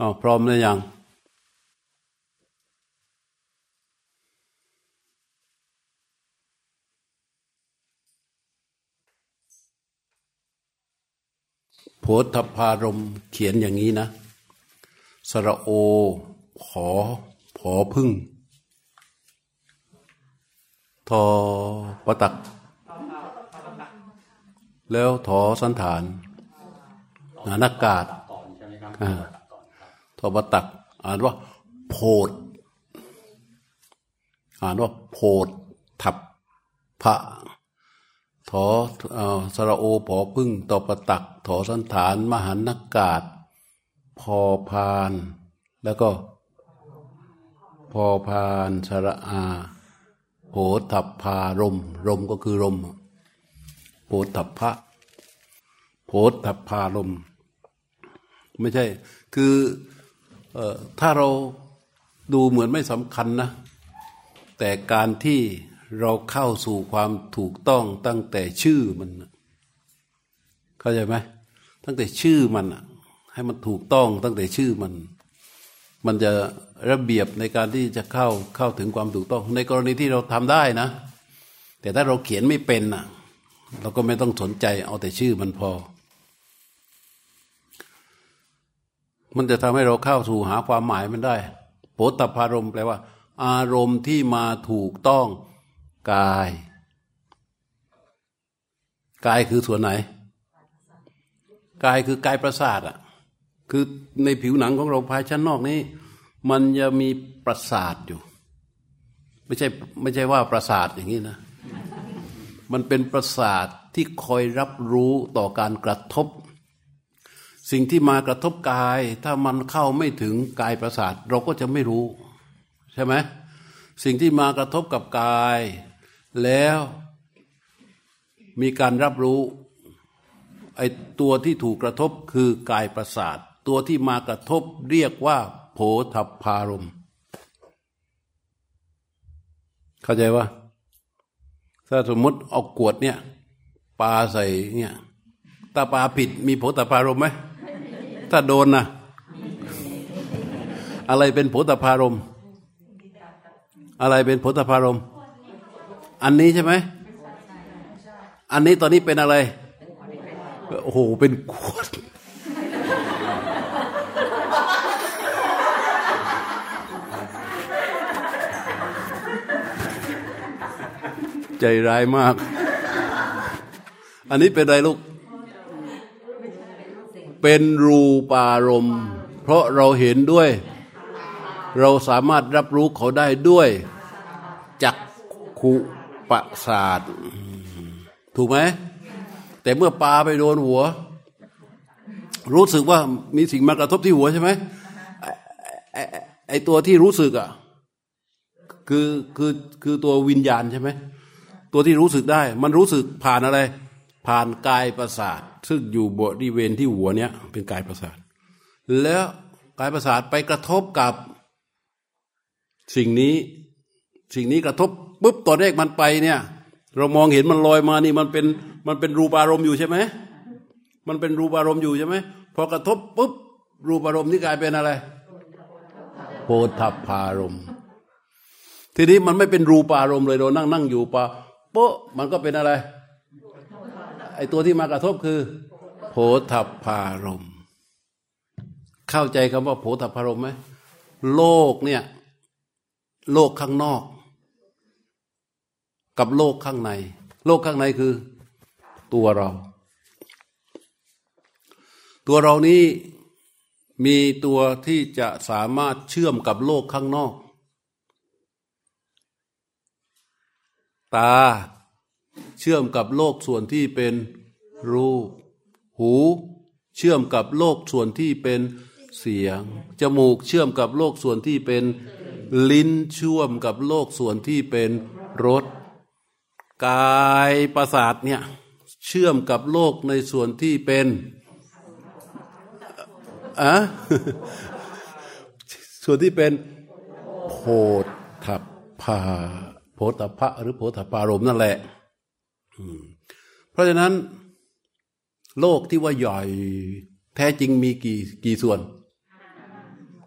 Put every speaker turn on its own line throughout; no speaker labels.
อ๋อพร้อมหรือยัง โพธพารมเขียนอย่างนี้นะ สระโอ ขอ ผอพึ่ง ทอประตัก แล้วถอสันฐาน นานากาศ ระตัก อ่านว่าโพดอ่านว่าโพดทับพระถอสระโอผอพึ่งตอประตัก ถอสันฐาน มหันนากาศ พอพาน แล้วก็ พอพานสระอาโหทับพารม รมก็คือรมโหทับพระโหทับพารม ไม่ใช่ คือ ถ้าเราดูเหมือนไม่สำคัญนะ แต่การที่เราเข้าสู่ความถูกต้องตั้งแต่ชื่อมัน เข้าใจไหมตั้งแต่ชื่อมันให้มันถูกต้องตั้งแต่ชื่อมัน มันจะระเบียบในการที่จะเข้าเข้าถึงความถูกต้อง ในกรณีที่เราทำได้นะ แต่ถ้าเราเขียนไม่เป็นน่ะ เราก็ไม่ต้องสนใจเอาแต่ชื่อมันพอ มันจะทำให้เราเข้าสู่หาความหมายมันได้โปตพารมแปลว่า อารมณ์ที่มาถูกต้องกาย กายคือส่วนไหน กายคือกายประสาทอะคือในผิวหนังของเราภายชั้นนอกนี้ มันจะมีประสาทอยู่ ไม่ใช่ไม่ใช่ว่าประสาทอย่างนี้นะ มันเป็นประสาทที่คอยรับรู้ต่อการกระทบ สิ่งที่มากระทบกาย ถ้ามันเข้าไม่ถึงกายประสาท เราก็จะไม่รู้ ใช่ไหมสิ่งที่มากระทบกับกาย แล้วมีการรับรู้ไอ้ตัวที่ถูกกระทบคือกายประสาท ตัวที่มากระทบเรียกว่า โผฏพารมเข้าใจว่า ถ้าสมมติเอากวดเนี่ยปาใส่เนี่ยถ้าปาผิดมีโผฏพารมไหม ถ้าโดนนะอะไรเป็นโผฏพารม อะไรเป็นโผฏพารม อันนี้ใช่ไหม อันนี้ตอนนี้เป็นอะไร โอ้โห เป็นขวดใจร้ายมาก อันนี้เป็นอะไรลูก เป็นรูปารมณ์ เพราะเราเห็นด้วย เราสามารถรับรู้เขาได้ด้วย จักขุประสาทถูกไหม แต่เมื่อปลาไปโดนหัว รู้สึกว่ามีสิ่งมากระทบที่หัวใช่ไหมไอไอตัวที่รู้สึกอะคือคือคือตัววิญญาณใช่ไหมตัวที่รู้สึกได้ มันรู้สึกผ่านอะไร ผ่านกายประสาท ซึ่งอยู่บริเวณที่หัวเนี้ยเป็นกายประสาท แล้วกายประสาทไปกระทบกับสิ่งนี้สิ่งนี้กระทบปุ๊บตัวเลขมันไปเนี่ย เรามองเห็นมันลอยมานี่มันเป็นมันเป็นรูปอารมณ์อยู่ใช่ไหมมันเป็นรูปอารมณ์อยู่ใช่ไหมพอกระทบปุ๊บรูปอารมณ์นี่กลายเป็นอะไรโพธพารมณ์ทีนี้มันไม่เป็นรูปอารมณ์เลยเรานั่งนั่งอยู่ปะโป๊ะมันก็เป็นอะไร ไอตัวที่มากระทบคือโพธพารม์เข้าใจคำว่าโพธพารม์ไหมโลกเนี่ย โลกข้างนอก กับโลกข้างใน โลกข้างในคือ ตัวเรา ตัวเรานี้มีตัวที่จะสามารถเชื่อมกับโลกข้างนอก ตา เชื่อมกับโลกส่วนที่เป็นรูป หู เชื่อมกับโลกส่วนที่เป็นเสียง จมูกเชื่อมกับโลกส่วนที่เป็นลิ้นเชื่อมกับโลกส่วนที่เป็นรสกายประสาทเนี่ยเชื่อมกับโลกในส่วนที่เป็นอะส่วนที่เป็นโพธพาโพธพะหรือโพธพารมนั่นแหละ เพราะฉะนั้น โลกที่ว่าใหญ่แท้จริงมีกี่กี่ส่วน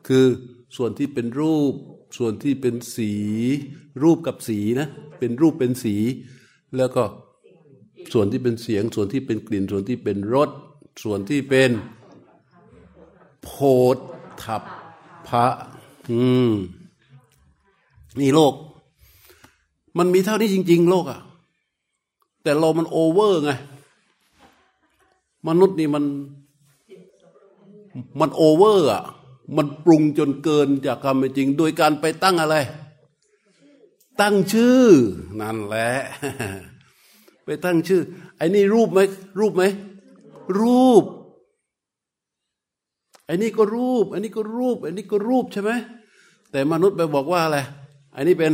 คือส่วนที่เป็นรูป ส่วนที่เป็นสี รูปกับสีนะ เป็นรูปเป็นสี แล้วก็ส่วนที่เป็นเสียง ส่วนที่เป็นกลิ่น ส่วนที่เป็นรส ส่วนที่เป็นโพธทัพพระอืมนี่โลก มันมีเท่านี้จริง ๆ โลกอะ่ะ แต่เรามันโอเวอร์ไง มนุษย์นี่มันมันโอเวอร์อะ มันปรุงจนเกินจากความเป็นจริง โดยการไปตั้งอะไร ตั้งชื่อ นั่นแหละ ไปตั้งชื่อ ไอ้นี่รูปไหม รูปไหม รูป ไอ้นี่ก็รูปไอ้นี่ก็รูปไอ้นี่ก็รูปใช่ไหม แต่มนุษย์ไปบอกว่าอะไรไอ้นี่เป็น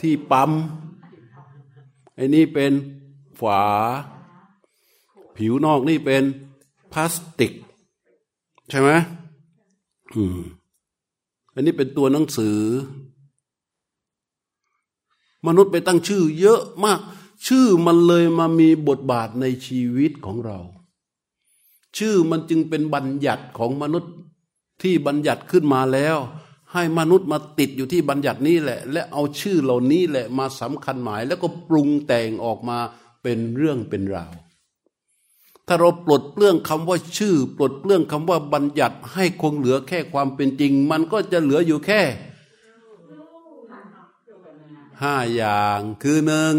ที่ปั๊ม ไอ้นี่เป็น ฝาผิวนอกนี่เป็นพลาสติก ใช่ไหมอืมอันนี้เป็นตัวหนังสือ มนุษย์ไปตั้งชื่อ เยอะมาก ชื่อมันเลยมามีบทบาทในชีวิตของเรา ชื่อมันจึงเป็นบัญญัติของมนุษย์ที่บัญญัติขึ้นมาแล้ว ให้มนุษย์มาติดอยู่ที่บัญญัตินี้แหละ และเอาชื่อเหล่านี้แหละมาสำคัญหมาย แล้วก็ปรุงแต่งออกมา เป็นเรื่องเป็นราว ถ้าเราปลดเปลื้องคำว่าชื่อ ปลดเปลื้องคำว่าบัญญัติให้คงเหลือแค่ความเป็นจริง มันก็จะเหลืออยู่แค่ห้าอย่างคือหนึ่ง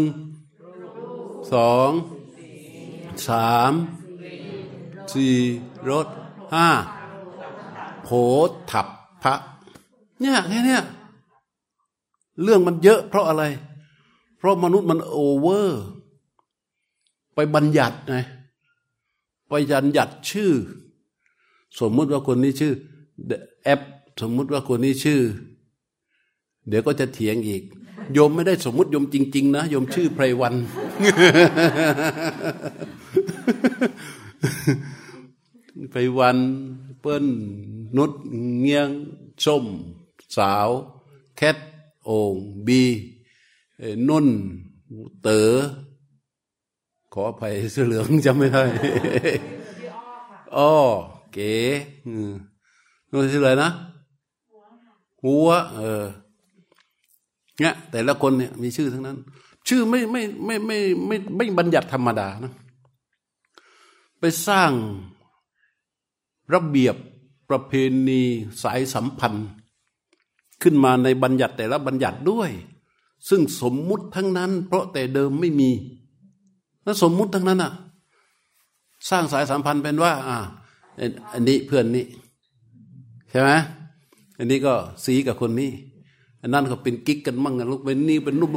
สองสามสี่รถห้าโผถับพระเนี่ยแค่นี้เรื่องมันเยอะเพราะอะไร เพราะมนุษย์มันโอเวอร์ ไปบัญญัติไงไปยันหยัดชื่อ สมมุติว่าคนนี้ชื่อแอปสมมุติว่าคนนี้ชื่อ เดี๋ยวก็จะเถียงอีก โยมไม่ได้สมมุติโยมจริง ๆ นะโยมชื่อไพรวัน ไพรวัน เปิ้ลนุดเงียงส้ม สาว แคทโองบีนุ่น เต๋อ ออภัยเสื้อเหลืองจำไม่ได้อ๋อเก๋นู่นชื่ออะไรนะหัว เออเนี่ยแต่ละคนเนี่ยมีชื่อทั้งนั้น ชื่อไม่ไม่ไม่ไม่ไม่ไม่บัญญัติธรรมดานะไปสร้างระเบียบประเพณีสายสัมพันธ์ ขึ้นมาในบัญญัติแต่ละบัญญัติด้วย ซึ่งสมมุติทั้งนั้น เพราะแต่เดิมไม่มี แล้วสมมุติทั้งนั้นอะ สร้างสายสัมพันธ์เป็นว่า อ่าอันนี้เพื่อนนี้ใช่ไหมอันนี้ก็สีกับคนนี้ อันนั้นก็เป็นกิ๊กกันมั่งกันลูกเป็นนี่เป็นนุ่ม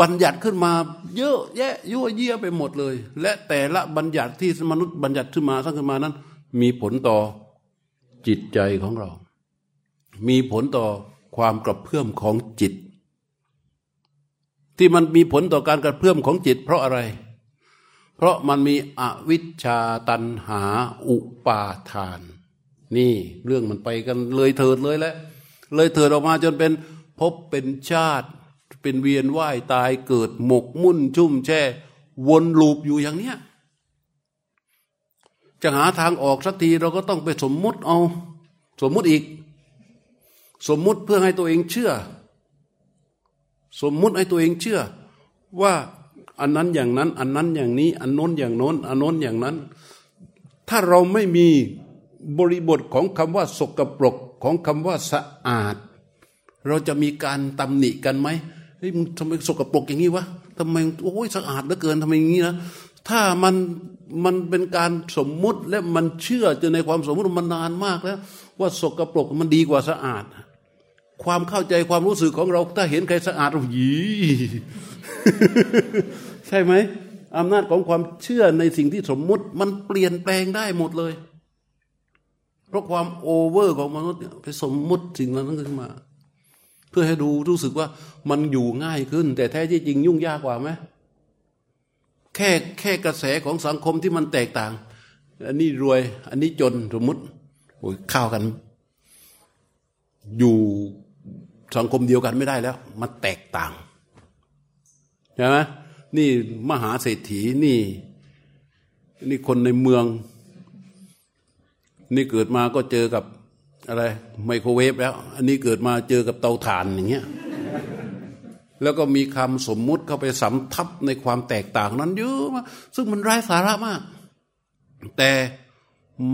บัญญัติขึ้นมาเยอะแยะยั่วเยี่ยไปหมดเลย และแต่ละบัญญัติที่มนุษย์บัญญัติขึ้นมาสร้างขึ้นมานั้น มีผลต่อจิตใจของเรา มีผลต่อความกระเพื่อมของจิต ที่มันมีผลต่อการกระเพื่อมของจิต เพราะอะไร เพราะมันมีอวิชชาตันหาอุปาทาน นี่เรื่องมันไปกันเลยเถิดเลยแหละเลยเถิดออกมาจนเป็นพบเป็นชาติ เป็นเวียนว่ายตายเกิดหมกมุ่นชุ่มแช่ วนลูปอยู่อย่างเนี้ยจะหาทางออกสักทีเราก็ต้องไปสมมุติเอา สมมุติอีก สมมุติเพื่อให้ตัวเองเชื่อ สมมุติให้ตัวเองเชื่อว่า อันนั้นอย่างนั้น อันนั้นอย่างนี้ อันโน้นอย่างโน้นอันโน้นอย่างนั้น ถ้าเราไม่มีบริบทของคำว่าสกปรกของคำว่าสะอาด เราจะมีการตำหนิกันไหมเฮ้ยทำไมสกปรกอย่างนี้วะทำไมโอ้ยสะอาดเหลือเกินทำไมอย่างนี้นะถ้ามันมันเป็นการสมมุติและมันเชื่อจนในความสมมุติมันนานมากแล้ว ว่าสกปรกมันดีกว่าสะอาด ความเข้าใจความรู้สึกของเราถ้าเห็นใครสะอาดเราหยี ใช่ไหมอำนาจของความเชื่อในสิ่งที่สมมุติ มันเปลี่ยนแปลงได้หมดเลย เพราะความโอเวอร์ของมนุษย์ไปสมมุติสิ่งนั้นขึ้นมา เพื่อให้ดูรู้สึกว่ามันอยู่ง่ายขึ้น แต่แท้ที่จริงยุ่งยากกว่าไหมแค่แค่กระแสของสังคมที่มันแตกต่าง อันนี้รวย อันนี้จนสมมติโอ้ยข้าวกัน อยู่สังคมเดียวกันไม่ได้แล้ว มันแตกต่างใช่ไหม นี่มหาเศรษฐีนี่ นี่คนในเมือง นี่เกิดมาก็เจอกับอะไร ไมโครเวฟแล้ว อันนี้เกิดมาเจอกับเตาถ่านอย่างเงี้ยแล้วก็มีคำสมมุติเข้าไปสำทับในความแตกต่างนั้นเยอะมากซึ่งมันไร้สาระมาก แต่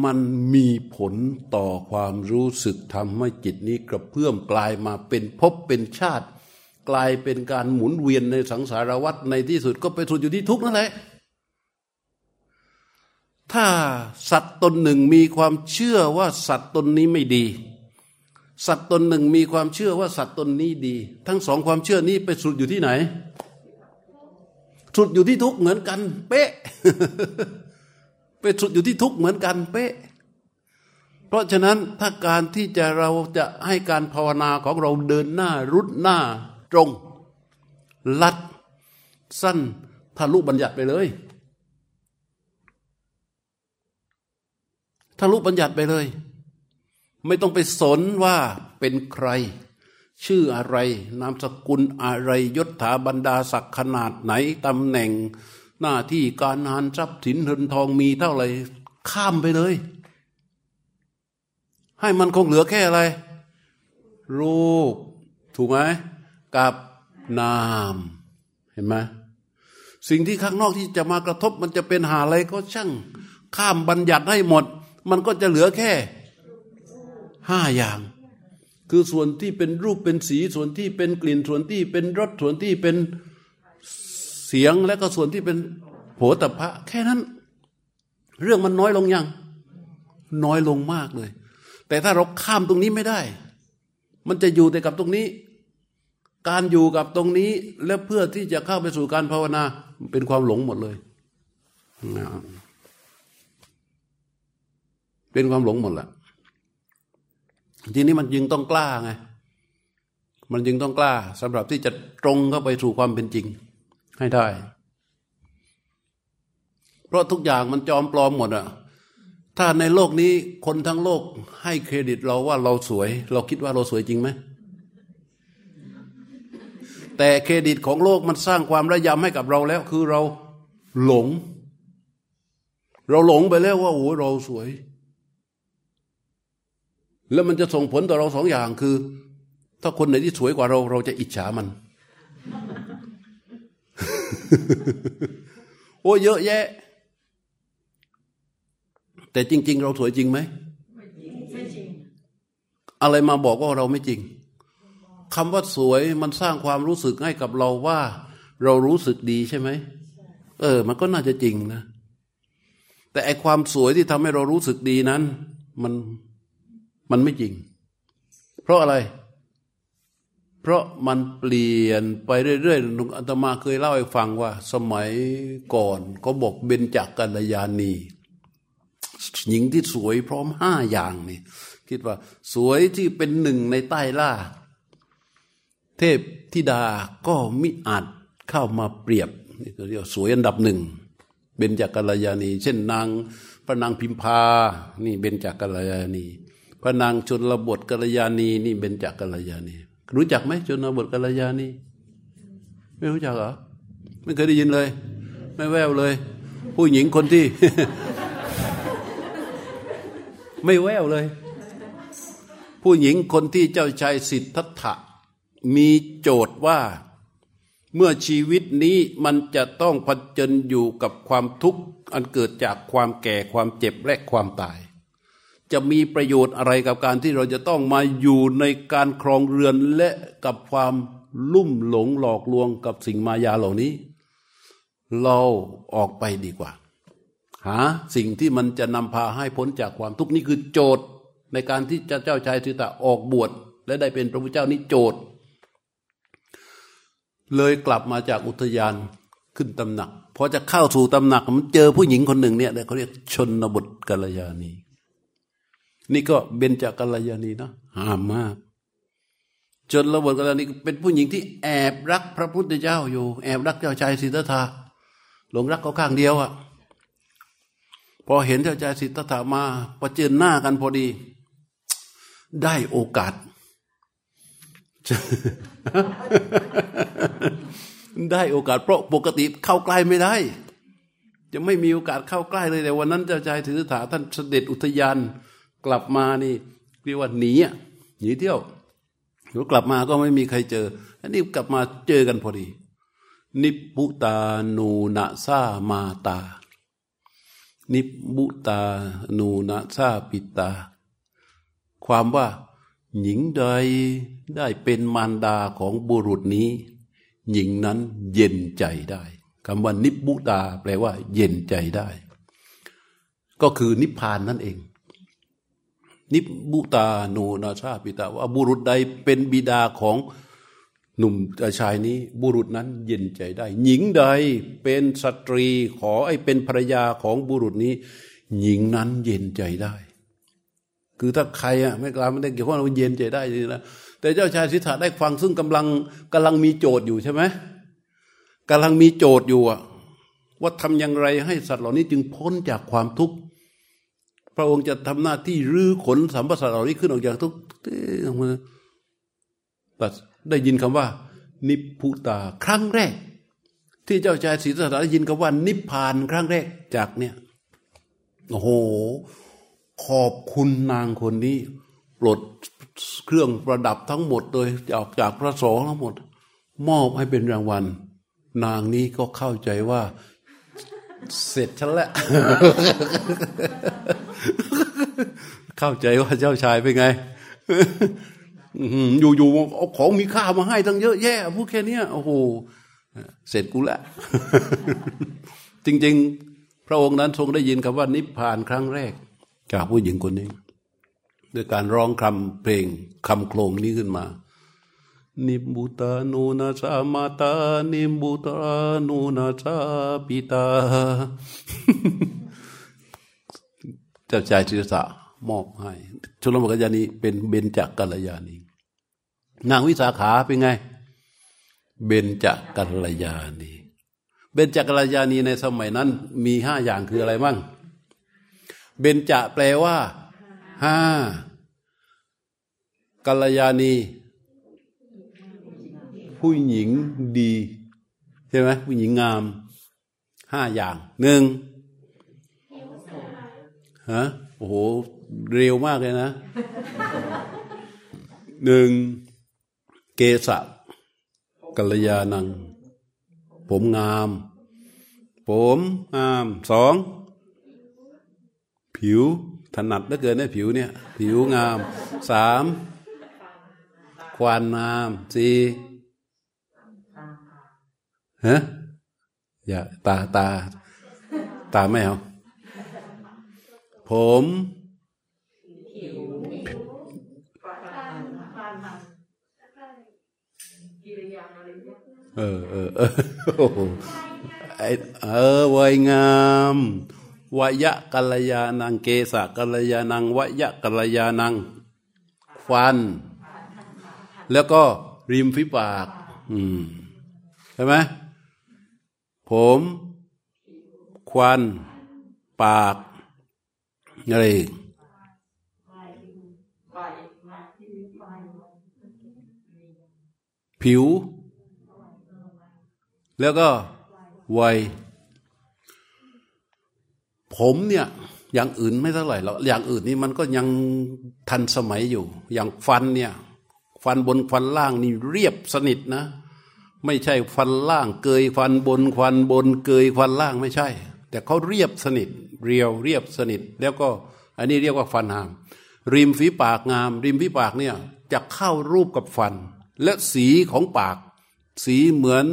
มันมีผลต่อความรู้สึกทำให้จิตนี้กระเพื่อมกลายมาเป็นภพเป็นชาติ กลายเป็นการหมุนเวียนในสังสารวัฏในที่สุดก็ไปสุดอยู่ที่ทุกข์นั่นแหละ ถ้าสัตว์ตนหนึ่งมีความเชื่อว่าสัตว์ตนนี้ไม่ดี สัตว์ตนหนึ่งมีความเชื่อว่าสัตว์ตนนี้ดี ทั้งสองความเชื่อนี้ไปสุดอยู่ที่ไหน สุดอยู่ที่ทุกข์เหมือนกัน เป๊ะ ไปสุดอยู่ที่ทุกข์เหมือนกันเป๊ะเพราะฉะนั้นถ้าการที่จะเราจะให้การภาวนาของเราเดินหน้ารุดหน้า ตรง ลัด สั้นทะลุบัญญัติไปเลยทะลุบัญญัติไปเลย ไม่ต้องไปสนว่าเป็นใคร ชื่ออะไร นามสกุลอะไรยศถาบรรดาศักดิ์ขนาดไหนตำแหน่ง หน้าที่การงานทรัพย์สินเงินทองมีเท่าไหร่ข้ามไปเลย ให้มันคงเหลือแค่อะไร รูป ถูกไหม กับนามเห็นไหมสิ่งที่ข้างนอกที่จะมากระทบมันจะเป็นหาอะไรก็ช่าง ข้ามบัญญัติให้หมด มันก็จะเหลือแค่ห้าอย่าง คือส่วนที่เป็นรูปเป็นสีส่วนที่เป็นกลิ่นส่วนที่เป็นรสส่วนที่เป็นเสียงและก็ส่วนที่เป็นโผฏฐะแค่นั้น เรื่องมันน้อยลงยัง น้อยลงมากเลย แต่ถ้าเราข้ามตรงนี้ไม่ได้ มันจะอยู่แต่กับตรงนี้ การอยู่กับตรงนี้และเพื่อที่จะเข้าไปสู่การภาวนาเป็นความหลงหมดเลย เป็นความหลงหมดแหละทีนี้มันยึงต้องกล้าไง มันยึงต้องกล้าสำหรับที่จะตรงเข้าไปสู่ความเป็นจริง ให้ได้ เพราะทุกอย่างมันจอมปลอมหมดอะถ้าในโลกนี้คนทั้งโลกให้เครดิตเราว่าเราสวย เราคิดว่าเราสวยจริงไหม แต่เครดิตของโลกมันสร้างความระยำให้กับเราแล้ว คือเราหลง เราหลงไปแล้วว่าโอ้เราสวย แล้วมันจะส่งผลต่อเราสองอย่างคือ ถ้าคนไหนที่สวยกว่าเรา เราจะอิจฉามัน โอ้เยอะแยะ แต่จริง ๆ เราสวยจริงไหมไม่จริง อะไรมาบอกว่าเราไม่จริง คำว่าสวยมันสร้างความรู้สึกให้กับเราว่า เรารู้สึกดีใช่ไหมเออ มันก็น่าจะจริงนะ แต่ไอความสวยที่ทำให้เรารู้สึกดีนั้น มันมันไม่จริง เพราะอะไร เพราะมันเปลี่ยนไปเรื่อยๆลุงอาตมาเคยเล่าให้ฟังว่า สมัยก่อนเขาบอกเบญจกัลยาณีหญิงที่สวยพร้อมห้าอย่างนี่คิดว่า สวยที่เป็นหนึ่งในใต้ล่า เทพธิดาก็มิอาจเข้ามาเปรียบนี่เรียกสวยอันดับหนึ่งเบญจกัลยาณี เช่นนางพระนางพิมพา นี่เบญจกัลยาณี พระนางชนระบทกัลยาณี นี่เบญจกัลยาณี รู้จักไหมชนระบทกัลยาณี ไม่รู้จักเหรอ ไม่เคยได้ยินเลย ไม่แววเลย ผู้หญิงคนที่ ไม่แววเลย ผู้หญิงคนที่เจ้าชายสิทธัตถะ มีโจทย์ว่า เมื่อชีวิตนี้มันจะต้องผจญอยู่กับความทุกข์อันเกิดจากความแก่ความเจ็บและความตาย จะมีประโยชน์อะไรกับการที่เราจะต้องมาอยู่ในการครองเรือนและกับความลุ่มหลงหลอกลวงกับสิ่งมายาเหล่านี้ เราออกไปดีกว่า หาสิ่งที่มันจะนำพาให้พ้นจากความทุกข์นี่คือโจทย์ในการที่จะเจ้าชายสิตะออกบวชและได้เป็นพระพุทธเจ้านี่โจทย์ เลยกลับมาจากอุทยานขึ้นตำหนักพอจะเข้าสู่ตำหนักมันเจอผู้หญิงคนหนึ่งเนี่ยเขาเรียกชนบทกัลยาณี นี่ก็เบญจกัลยาณีนะห้ามมากจนระบิดกัลยาณีเป็นผู้หญิงที่แอบรักพระพุทธเจ้าอยู่ แอบรักเจ้าชายสิทธัตถะหลงรักเขาข้างเดียวอะพอเห็นเจ้าชายสิทธัตถะมาประเจิญหน้ากันพอดี ได้โอกาส ได้โอกาสเพราะปกติเข้าใกล้ไม่ได้ จะไม่มีโอกาสเข้าใกล้เลยแต่วันนั้นเจ้าชายสิทธัตถะท่านเสด็จอุทยานกลับมานี่เรียกว่าหนีอะหนีเที่ยวเดี๋ยวกลับมาก็ไม่มีใครเจอ อันนี้กลับมาเจอกันพอดี นิพุตานูนาซามาตา นิบุตานูนาซาปิตา ความว่า หญิงใดได้เป็นมารดาของบุรุษนี้ หญิงนั้นเย็นใจได้คำว่านิบุตาแปลว่า เย็นใจได้ ก็คือนิพพานนั่นเอง นิบุตาโนนาชาปิตาว่าบุรุษใดเป็นบิดาของหนุ่มชายนี้ บุรุษนั้นเย็นใจได้ หญิงใดเป็นสตรีขอไอ้เป็นภรรยาของบุรุษนี้ หญิงนั้นเย็นใจได้ คือถ้าใครอะไม่กล้าไม่ได้เกี่ยวข้องกับเย็นใจได้เลยนะแต่เจ้าชายสิทธาได้ฟังซึ่งกำลังกำลังมีโจทย์อยู่ใช่ไหมกำลังมีโจทย์อยู่อะว่าทำอย่างไรให้สัตว์เหล่านี้จึงพ้นจากความทุกข์พระองค์จะทำหน้าที่รื้อขนสัมปสัตเหล่านี้ขึ้นออกจากทุกข์ออกมาแต่ได้ยินคำว่า นิพพุตา ครั้งแรก ที่เจ้าชายศรีสัตถะได้ยินคำว่า นิพพานครั้งแรกจากเนี่ยโอ้โห ขอบคุณนางคนนี้ ปลดเครื่องประดับทั้งหมดโดยจากจากพระสงฆ์ทั้งหมด มอบให้เป็นรางวัล นางนี้ก็เข้าใจว่า เสร็จฉันแล้ว เข้าใจว่าเจ้าชายเป็นไงอยู่ๆเอาของมีค่ามาให้ตั้งเยอะแยะพูดแค่นี้โอ้โหเสร็จกูแล้วจริง ๆ พระองค์นั้นทรงได้ยินคำว่านิพพานครั้งแรก จากผู้หญิงคนนี้ด้วยการร้องคำเพลงคำโครงนี้ขึ้นมา นิบุตานุนาสามาตา นิบุตานุนาสาปิตา เจ้าชายศิรษะมอบให้ชลมกัญญาณีเป็นเบญจกัลยาณีนางวิสาขาเป็นไง เบญจกัลยาณี เบญจกัลยาณีในสมัยนั้น มีห้าอย่างคืออะไรบ้าง เบญจะแปลว่าห้ากัลยาณี ผู้หญิงดีใช่ไหมผู้หญิงงามห้าอย่างหนึ่งฮะโอ้โห เร็วมากเลยนะหนึ่งเกษะกัลยาณัง ผมงาม ผมงามสอง ผิวถนัดเหลือเกินเนะผิวเนี่ย ผิวงามสามควานงามสี่ฮะอย่าตาตา ตาไม่เอาผมเออเออเออไอเออวัยงาม วยะกัลยานังเกสะกัลยานังวยะกัลยานังฟัน แล้วก็ริมฝีปาก อืมใช่ไหมผม ควัน ปากอะไรผิว แล้วก็วัย ผมเนี่ยอย่างอื่นไม่เท่าไหร่หรอกอย่างอื่นนี่มันก็ยังทันสมัยอยู่ อย่างฟันเนี่ย ฟันบนฟันล่างนี่เรียบสนิทนะ ไม่ใช่ฟันล่าง เกยฟันบนฟันบน เกยฟันล่างไม่ใช่ แต่เขาเรียบสนิท เรียวเรียบสนิท แล้วก็อันนี้เรียกว่าฟันหาม ริมฝีปากงาม ริมฝีปากเนี่ยจะเข้ารูปกับฟัน และสีของปาก สีเหมือน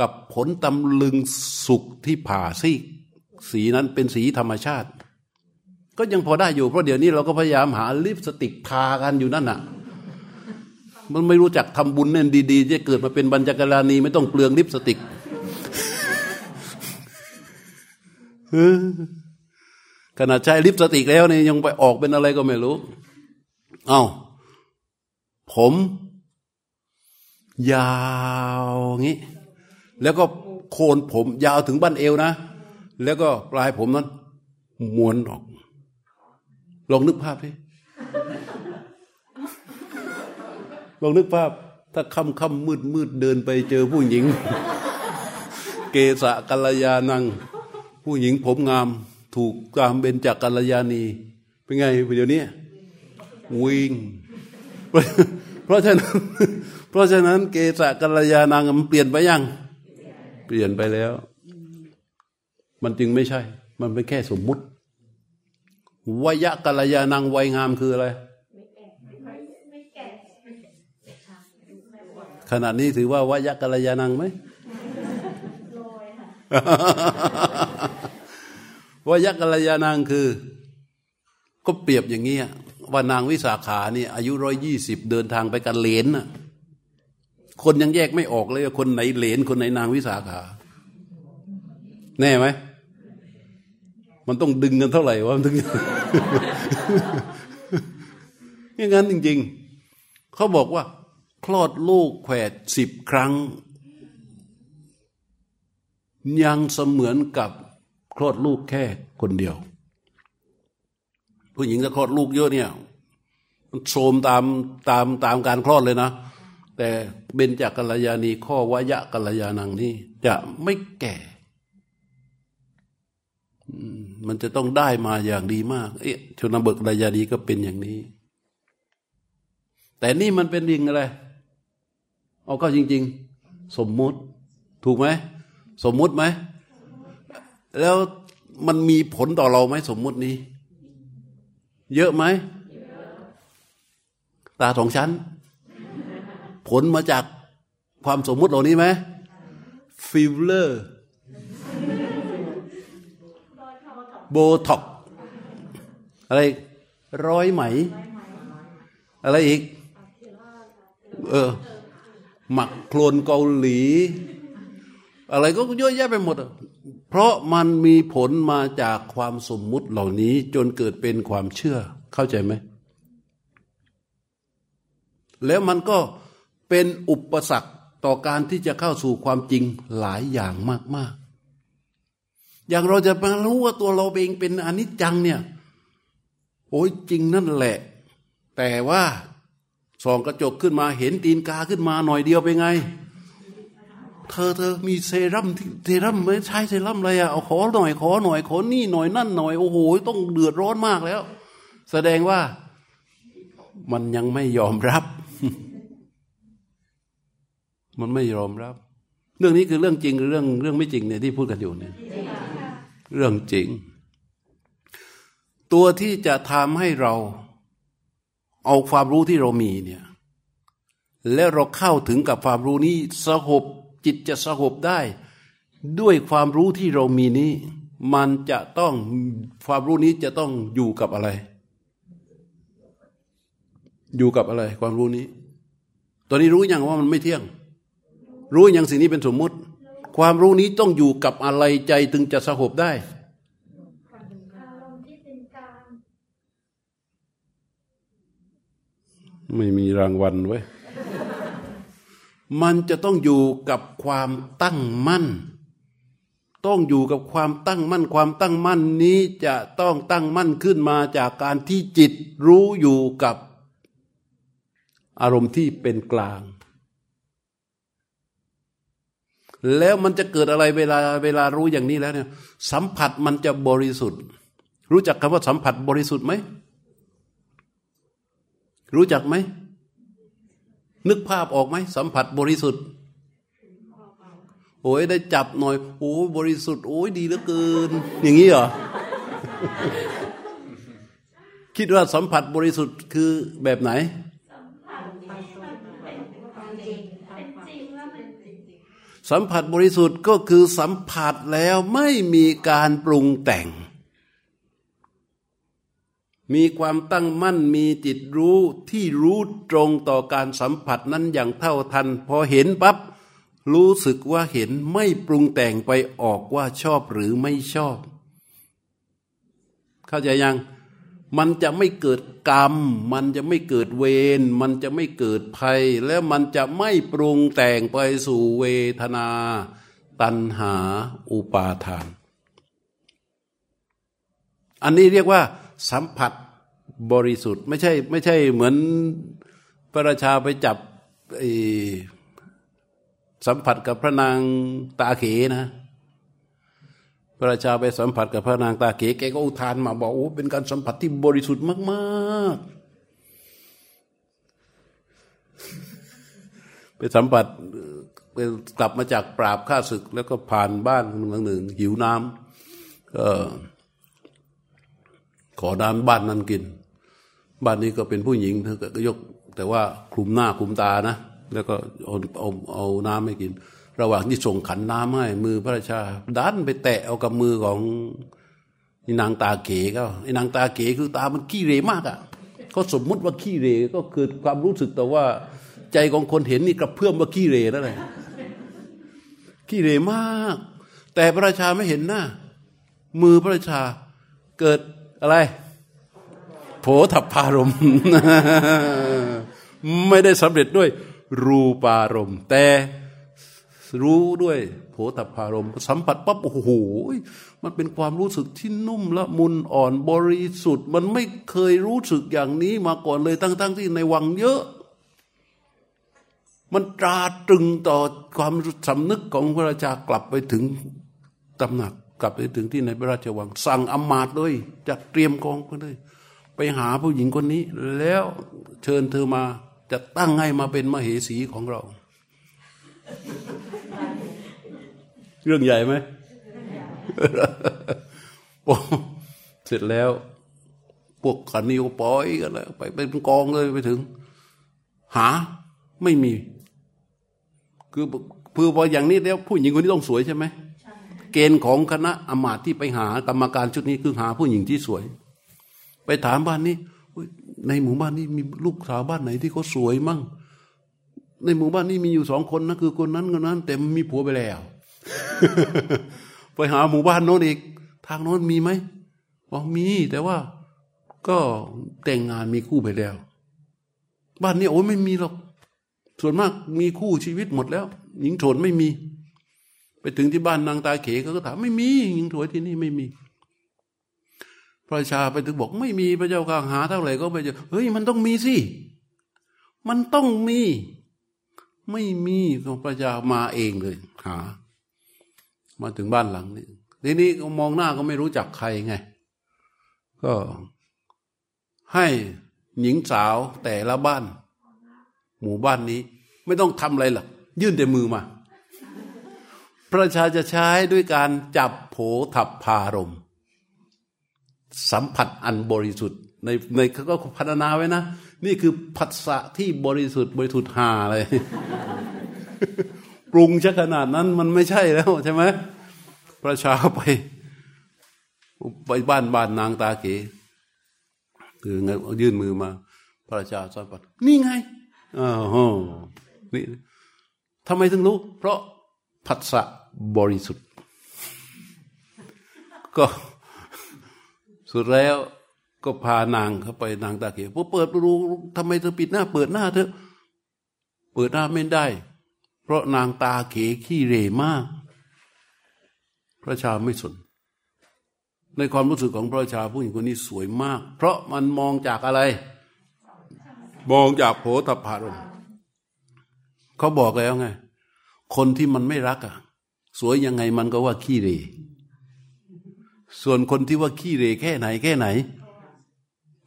กับผลตำลึงสุกที่ผ่าซีก สีนั้นเป็นสีธรรมชาติ ก็ยังพอได้อยู่เพราะเดี๋ยวนี้เราก็พยายามหาลิปสติกทากันอยู่นั่นน่ะ มันไม่รู้จักทำบุญเน่นดีๆจะเกิดมาเป็นบรรจกรานีไม่ต้องเปลืองลิปสติกขนาดใช้ลิปสติกแล้วเนี่ยยังไปออกเป็นอะไรก็ไม่รู้ เอา้า ผม ยาวงี้ แล้วก็โคนผมยาวถึงบั้นเอวนะ แล้วก็ปลายผมนั้นม้วนออก ลองนึกภาพดิลองนึกภาพ ถ้าค่ำค่ำมืดมืดเดินไปเจอผู้หญิง เกษะกัลยานัง ผู้หญิงผมงาม ถูกตามเบญจากกัลยาณี เป็นไงเดี๋ยวนี้วิ่งเพราะฉะนั้น เพราะฉะนั้นเกษะกัลยาณังมันเปลี่ยนไปยัง เปลี่ยนไปแล้ว มันจึงไม่ใช่ มันเป็นแค่สมมุติวยะกัลยาณังวัยงามคืออะไรขณะนี้ถือว่าวายะกัลยาณังไหมวายะกัลยาณังคือ ก็เปรียบอย่างนี้ว่านางวิสาขานี่อายุร้อยยี่สิบเดินทางไปกันเลนน่ะคนยังแยกไม่ออกเลย คนไหนเลนคนไหนนางวิสาขา แน่ไหม มันต้องดึงกันเท่าไหร่วะมันถึงอย่างนั้นจริง ๆ เขาบอกว่า คลอดลูกแขวดสิบครั้ง ยังเสมือนกับคลอดลูกแค่คนเดียว ผู้หญิงจะคลอดลูกเยอะเนี่ย มันโทมตามตามตามการคลอดเลยนะ แต่เบญจกัลยาณีข้อวะยะกัลยาณังนี่จะไม่แก่ มันจะต้องได้มาอย่างดีมาก เอ๊ะชนบทกัลยาณีก็เป็นอย่างนี้ แต่นี่มันเป็นริงอะไร เอาก็จริง ๆ สมมุติ ถูกไหม สมมุติไหม แล้วมันมีผลต่อเราไหมสมมุตินี้ เยอะไหม ตาสองชั้น ผลมาจากความสมมุติเหล่านี้ไหมfiller Botox อะไรร้อยไหม อะไรอีก เออ หมักโคลนเกาหลี อะไรก็เยอะแยะไปหมด เพราะมันมีผลมาจากความสมมุติเหล่านี้จนเกิดเป็นความเชื่อ เข้าใจไหม แล้วมันก็เป็นอุปสรรคต่อการที่จะเข้าสู่ความจริงหลายอย่างมาก ๆ อย่างเราจะมารู้ว่าตัวเราเองเป็นอนิจจังเนี่ยโอ้ยจริงนั่นแหละ แต่ว่าส่องกระจกขึ้นมาเห็นตีนกาขึ้นมาหน่อยเดียวเป็นไง เธอเธอมีเซรั่มเซรั่มไม่ใช่เซรั่มอะไรอะเอาขอหน่อยขอหน่อยขอนี่หน่อยนั่นหน่อยโอ้โหต้องเดือดร้อนมากแล้ว แสดงว่ามันยังไม่ยอมรับ มันไม่ยอมรับ เรื่องนี้คือเรื่องจริงหรือเรื่องเรื่องไม่จริงเนี่ยที่พูดกันอยู่เนี่ยเรื่องจริง ตัวที่จะทำให้เราเอาความรู้ที่เรามีเนี่ย แล้วเราเข้าถึงกับความรู้นี้สงบจิตจะสงบได้ ด้วยความรู้ที่เรามีนี้ มันจะต้องความรู้นี้จะต้องอยู่กับอะไร อยู่กับอะไร ความรู้นี้ ตอนนี้รู้ยังว่ามันไม่เที่ยง รู้อย่างสิ่งนี้เป็นสมมุติ ความรู้นี้ต้องอยู่กับอะไรใจถึงจะสงบได้ ไม่มีรางวัลไว้มันจะต้องอยู่กับความตั้งมั่น ต้องอยู่กับความตั้งมั่น ความตั้งมั่นนี้จะต้องตั้งมั่นขึ้นมาจากการที่จิตรู้อยู่กับอารมณ์ที่เป็นกลาง แล้วมันจะเกิดอะไรเวลาเวลารู้อย่างนี้แล้วเนี่ย สัมผัสมันจะบริสุทธิ์ รู้จักคำว่าสัมผัสบริสุทธิ์ไหม รู้จักไหม นึกภาพออกไหม สัมผัสบริสุทธิ์โอ้ยได้จับหน่อย โอ้บริสุทธิ์ โอ้ยดีเหลือเกิน อย่างนี้เหรอ คิดว่าสัมผัสบริสุทธิ์คือแบบไหน สัมผัสบริสุทธิ์ก็คือสัมผัสแล้วไม่มีการปรุงแต่ง มีความตั้งมั่นมีจิตรู้ที่รู้ตรงต่อการสัมผัสนั้นอย่างเท่าทัน พอเห็นปั๊บรู้สึกว่าเห็นไม่ปรุงแต่งไปออกว่าชอบหรือไม่ชอบ เข้าใจยัง มันจะไม่เกิดกรรม มันจะไม่เกิดเวร มันจะไม่เกิดภัย แล้วมันจะไม่ปรุงแต่งไปสู่เวทนา ตัณหาอุปาทาน อันนี้เรียกว่า สัมผัสบริสุทธิ์ ไม่ใช่ไม่ใช่เหมือนพระราชาไปจับสัมผัสกับพระนางตาเขนะ พระราชาไปสัมผัสกับพระนางตาเก๋แกก็อุทานมาบอกโอ้เป็นการสัมผัสที่บริสุทธิ์มากๆ ไปสัมผัสไปกลับมาจากปราบข้าศึก แล้วก็ผ่านบ้านหลังหนึ่ง หิวน้ำก็ขอน้ำบ้านนั้นกิน บ้านนี้ก็เป็นผู้หญิงเธอก็ยก แต่ว่าคลุมหน้าคลุมตานะ แล้วก็เอาเอาเอาน้ำให้กิน ระหว่างที่ส่งขันน้ำให้มือพระราชาดันไปแตะเอากับมือของนางตาเก๋ก็ไอ้นางตาเก๋คือตามันขี้เรมากอะ่ะเขาสมมุติว่าขี้เรก็เกิดความรู้สึกแต่ว่า ใจของคนเห็นนี่กระเพื่อมว่าขี้เรนั่นแหละขี้เรมาก แต่พระราชาไม่เห็นหน้า มือพระราชาเกิดอะไร โผถับพารมไม่ได้สำเร็จด้วยรูปารมแต่ รู้ด้วยโผฏฐารมสัมผัสปั๊บโอ้โหมันเป็นความรู้สึกที่นุ่มละมุนอ่อนบริสุทธิ์ มันไม่เคยรู้สึกอย่างนี้มาก่อนเลยทั้งๆทที่ในวังเยอะ มันตราตรึงต่อความสำนึกของพระราชากลับไปถึงตำหนักกลับไปถึงที่ในพระราชวัง สั่งอมาตเลยจัดเตรียมกองไปเลย ไปหาผู้หญิงคนนี้ แล้วเชิญเธอมาจะตั้งให้มาเป็นมเหสีของเรา เรื่องใหญ่ไหมโอ้เสร็จแล้ว พวกขันนิวปอยกันแล้วไปเป็นกองเลยไปถึง หาไม่มี คือคือพออย่างนี้แล้วผู้หญิงคนนี้ต้องสวยใช่ไหมเกณฑ์ของคณะอมาตที่ไปหากรรมการชุดนี้คือหาผู้หญิงที่สวย ไปถามบ้านนี้ในหมู่บ้านนี้มีลูกสาวบ้านไหนที่เขาสวยมั่ง ในหมู่บ้านนี้มีอยู่สองคนนะคือคนนั้นคนนั้น แต่มีผัวไปแล้ว ไปหาหมู่บ้านโน้นอีก ทางโน้นมีไหมบอกมี แต่ว่าก็แต่งงานมีคู่ไปแล้ว บ้านนี้โอ้ไม่มีหรอก ส่วนมากมีคู่ชีวิตหมดแล้ว หญิงโฉนไม่มี ไปถึงที่บ้านนางตาเขเขาก็ถามไม่มี หญิงโฉนที่นี่ไม่มีพระชาไปถึงบอกไม่มีพระเจ้าข้าหาเท่าไหร่ก็ไม่เจอเฮ้ยมันต้องมีสิมันต้องมี ไม่มีของพระเจ้ามาเองเลย หา มาถึงบ้านหลังนี้ทีนี้มองหน้าก็ไม่รู้จักใครไง ก็ให้หญิงสาวแต่ละบ้าน หมู่บ้านนี้ ไม่ต้องทำอะไรหรอกยื่นแต่มือมาประชาจะใช้ด้วยการจับโผถับพารม สัมผัสอันบริสุทธิ์ในในเขาก็พัฒนาไว้นะ นี่คือผัสสะที่บริสุทธิ์บริสุทธิ์หาเลยปรุงชะขนาดนั้นมันไม่ใช่แล้วใช่ไหมพระชาไป ไปบ้านบ้านนางตาเก๋คือไงยื่นมือมา พระชาสอนปัดนี่ไงอ๋อนี่ทำไมถึงรู้ เพราะผัสสะบริสุทธิ์ ก็สุดแล้ว ก็พานางเข้าไปนางตาเก๋พอเปิดดูทำไมเธอปิดหน้า เปิดหน้าเธอเปิดหน้าไม่ได้ เพราะนางตาเขขี้เรมาก พระชาไม่สน ในความรู้สึกของพระชาผู้หญิงคนนี้สวยมาก เพราะมันมองจากอะไร มองจากโผฏฐารมเขาบอกแล้วไง คนที่มันไม่รักอะ สวยยังไงมันก็ว่าขี้เร ส่วนคนที่ว่าขี้เรแค่ไหนแค่ไหน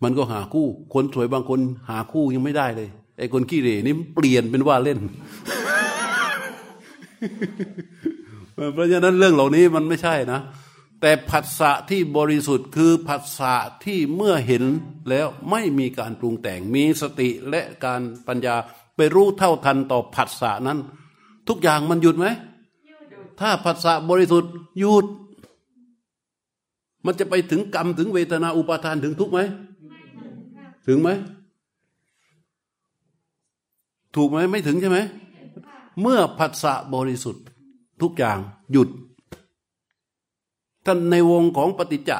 มันก็หาคู่ คนสวยบางคนหาคู่ยังไม่ได้เลย ไอ้คนขี้เรนี่เปลี่ยนเป็นว่าเล่น เพราะฉะนั้นเรื่องเหล่านี้มันไม่ใช่นะ แต่ผัสสะที่บริสุทธิ์คือผัสสะที่เมื่อเห็นแล้วไม่มีการปรุงแต่ง มีสติและการปัญญาไปรู้เท่าทันต่อผัสสะนั้น ทุกอย่างมันหยุดไหม ถ้าผัสสะบริสุทธิ์หยุด มันจะไปถึงกรรมถึงเวทนาอุปาทานถึงทุกไหม ถึงไหมถูกไหมไม่ถึงใช่ไหมเมื่อผัสสะบริสุทธิ์ทุกอย่างหยุด ท่านในวงของปฏิจจ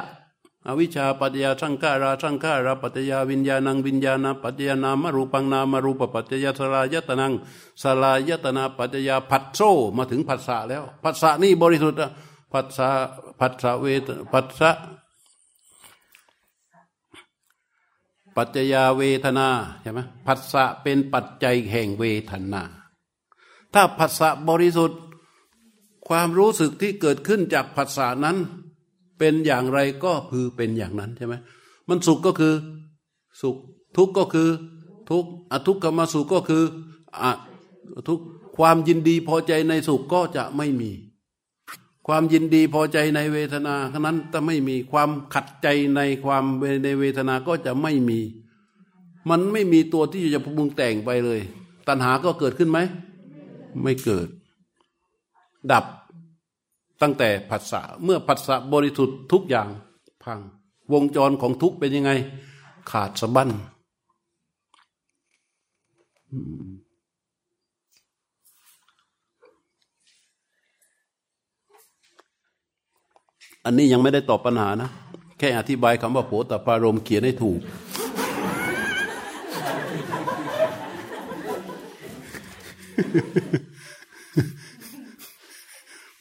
อวิชชาปัจจยาสังขาราสังขาราปัจจยาวิญญาณังวิญญาณปัจจยานามรูปังนามรูปปัจจยาสลายตนังสลายตนาปัจจยาผัสโซมาถึงผัสสะแล้วผัสสะนี่บริสุทธิ์ผัสสะผัสสะเวทผัสสะ ปัจจยาเวทนาใช่ไหมผัสสะเป็นปัจจัยแห่งเวทนา ถ้าผัสสะบริสุทธิ์ ความรู้สึกที่เกิดขึ้นจากผัสสะนั้น เป็นอย่างไรก็คือเป็นอย่างนั้นใช่ไหมมันสุขก็คือสุขทุกข์ก็คือทุกข์อทุกขมสุขก็คืออทุกความยินดีพอใจในสุขก็จะไม่มี ความยินดีพอใจในเวทนาขนั้นจะไม่มีความขัดใจในความในเวทนาก็จะไม่มี มันไม่มีตัวที่จะปรุงแต่งไปเลย ตัณหาก็เกิดขึ้นไหม ไม่เกิด ดับตั้งแต่ผัสสะเมื่อผัสสะบริสุทธิ์ทุกอย่างพัง วงจรของทุกเป็นยังไง ขาดสะบั้น อันนี้ยังไม่ได้ตอบปัญหานะ แค่อธิบายคำว่าโผตปารมเขียนให้ถูก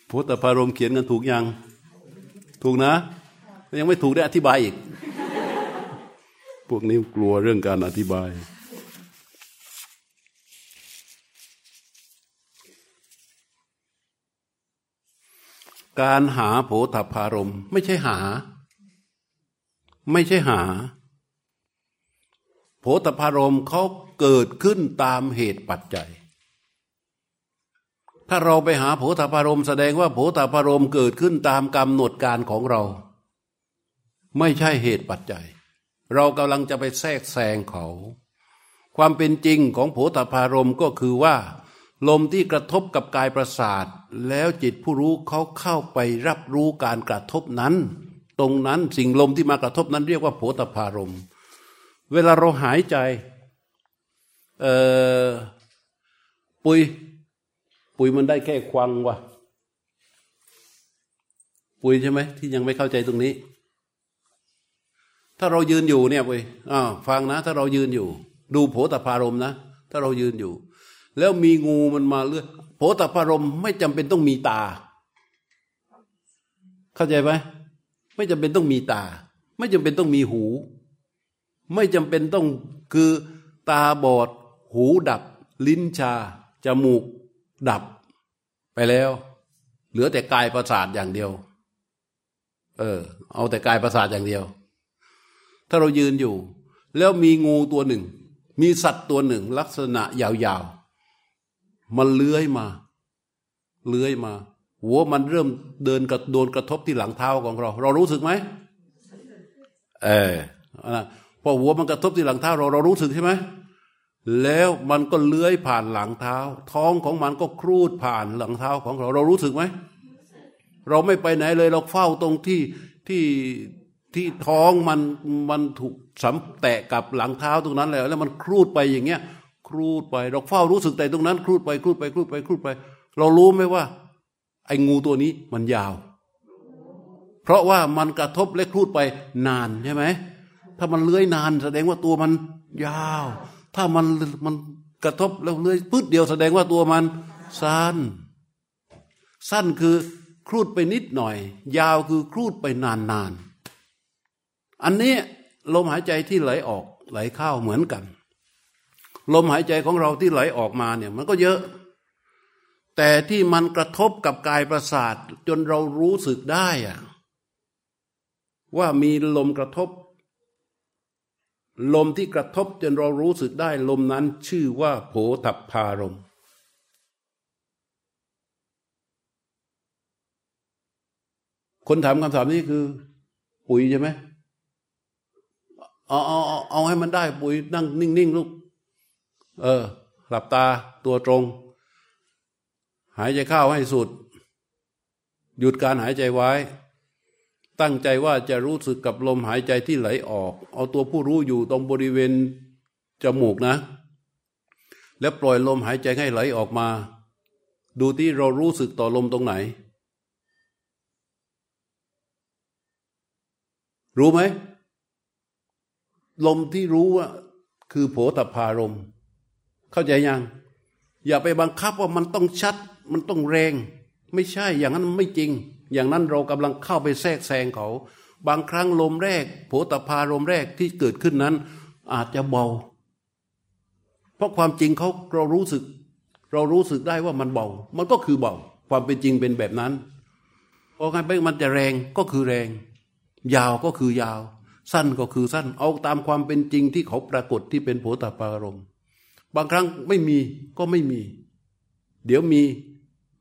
โผตปารมเขียนกันถูกยัง ถูกนะ ยังไม่ถูกได้อธิบายอีก พวกนี้กลัวเรื่องการอธิบาย การหาโผฏฐารมไม่ใช่หา ไม่ใช่หา โผฏฐารมเขาเกิดขึ้นตามเหตุปัจจัย ถ้าเราไปหาโผฏฐารมแสดงว่าโผฏฐารมเกิดขึ้นตามกำหนดการของเรา ไม่ใช่เหตุปัจจัย เรากำลังจะไปแทรกแซงเขา ความเป็นจริงของโผฏฐารมก็คือว่า ลมที่กระทบกับกายประสาท แล้วจิตผู้รู้เขาเข้าไปรับรู้การกระทบนั้น ตรงนั้นสิ่งลมที่มากระทบนั้นเรียกว่าโผฏฐารม เวลาเราหายใจเอ่อปุยปุยมันได้แค่ควังวะปุยใช่ไหมที่ยังไม่เข้าใจตรงนี้ ถ้าเรายืนอยู่เนี่ยปุยอ้าวฟังนะ ถ้าเรายืนอยู่ ดูโผฏฐารมนะ ถ้าเรายืนอยู่ แล้วมีงูมันมาเลือด โผตพารมไม่จำเป็นต้องมีตา เข้าใจไหมไม่จำเป็นต้องมีตา ไม่จำเป็นต้องมีหู ไม่จำเป็นต้องคือตาบอด หูดับ ลิ้นชา จมูก ดับ ไปแล้ว เหลือแต่กายประสาทอย่างเดียว เออ เอาแต่กายประสาทอย่างเดียว ถ้าเรายืนอยู่ แล้วมีงูตัวหนึ่ง มีสัตว์ตัวหนึ่ง ลักษณะยาว มันเลื้อยมา เลื้อยมา หัวมันเริ่มเดินกับโดนกระทบที่หลังเท้าของเรา เรารู้สึกไหมเออพอหัวมันกระทบที่หลังเท้าเราเรารู้สึกใช่ไหมแล้วมันก็เลื้อยผ่านหลังเท้า ท้องของมันก็ครูดผ่านหลังเท้าของเราเรารู้สึกไหมเราไม่ไปไหนเลยเราเฝ้าตรงที่ที่ที่ท้องมันมันถูกสัมแตะกับหลังเท้าตรงนั้นแล้วแล้วมันครูดไปอย่างเงี้ย ครูดไป เราเฝ้ารู้สึกแต่ตรงนั้นครูดไปครูดไปครูดไปครูดไป เรารู้ไหมว่า ไอ้งูตัวนี้มันยาว เพราะว่ามันกระทบและครูดไปนานใช่ไหมถ้ามันเลื้อยนานแสดงว่าตัวมันยาว ถ้ามันมันกระทบแล้วเลื้อยปึ๊ดเดียวแสดงว่าตัวมันสั้น สั้นคือครูดไปนิดหน่อย ยาวคือครูดไปนานนานอันนี้ลมหายใจที่ไหลออกไหลเข้าเหมือนกัน ลมหายใจของเราที่ไหลออกมาเนี่ยมันก็เยอะ แต่ที่มันกระทบกับกายประสาทจนเรารู้สึกได้อะว่ามีลมกระทบ ลมที่กระทบจนเรารู้สึกได้ลมนั้นชื่อว่าโผฏพารมคนถามคำถามนี้คือ ปุ๋ยใช่ไหมเอาเอาเอาให้มันได้ปุ๋ยนั่งนิ่งๆลูก เออ หลับตาตัวตรง หายใจเข้าให้สุด หยุดการหายใจไว้ ตั้งใจว่าจะรู้สึกกับลมหายใจที่ไหลออก เอาตัวผู้รู้อยู่ตรงบริเวณจมูกนะ แล้วปล่อยลมหายใจให้ไหลออกมา ดูที่เรารู้สึกต่อลมตรงไหน รู้ไหมลมที่รู้ว่าคือโผตพารม เข้าใจยัง อย่าไปบังคับว่ามันต้องชัด มันต้องแรง ไม่ใช่อย่างนั้นไม่จริง อย่างนั้นเรากำลังเข้าไปแทรกแซงเขา บางครั้งลมแรกโผตพาลมแรกที่เกิดขึ้นนั้น อาจจะเบา เพราะความจริงเขาเรารู้สึก เรารู้สึกได้ว่ามันเบา มันก็คือเบา ความเป็นจริงเป็นแบบนั้นพอการไปมันจะแรงก็คือแรง ยาวก็คือยาว สั้นก็คือสั้น เอาตามความเป็นจริงที่เขาปรากฏที่เป็นโผตปารม บางครั้งไม่มีก็ไม่มี เดี๋ยวมี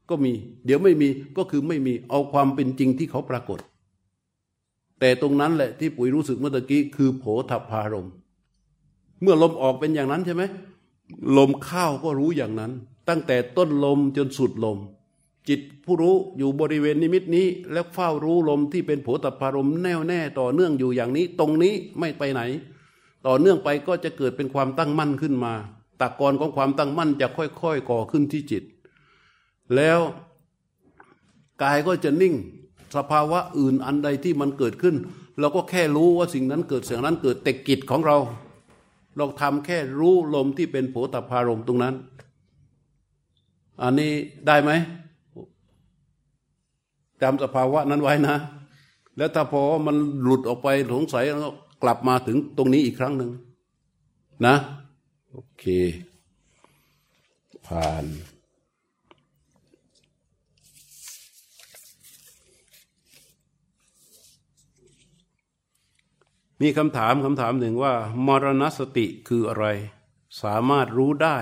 ก็มี เดี๋ยวไม่มีก็คือไม่มีเอาความเป็นจริงที่เขาปรากฏ แต่ตรงนั้นแหละที่ปุ๋ยรู้สึกเมื่อกี้คือโผฏฐารมเมื่อลมออกเป็นอย่างนั้นใช่ไหมลมเข้าก็รู้อย่างนั้น ตั้งแต่ต้นลมจนสุดลม จิตผู้รู้อยู่บริเวณนิมิตนี้ แล้วเฝ้ารู้ลมที่เป็นโผฏฐารมแน่วแน่ต่อเนื่องอยู่อย่างนี้ ตรงนี้ไม่ไปไหน ต่อเนื่องไปก็จะเกิดเป็นความตั้งมั่นขึ้นมา ตะกอนของความตั้งมั่นจะค่อยๆก่อขึ้นที่จิต แล้วกายก็จะนิ่ง สภาวะอื่นอันใดที่มันเกิดขึ้น เราก็แค่รู้ว่าสิ่งนั้นเกิดสิ่งนั้นเกิดแต่กิจของเรา เราทำแค่รู้ลมที่เป็นโผฏฐารมตรงนั้น อันนี้ได้ไหมจำสภาวะนั้นไว้นะ แล้วถ้าพอมันหลุดออกไปสงสัยแล้วกลับมาถึงตรงนี้อีกครั้งหนึ่งนะ โอเค ผ่าน มีคำถามคำถามหนึ่งว่า มรณสติคืออะไร สามารถรู้ได้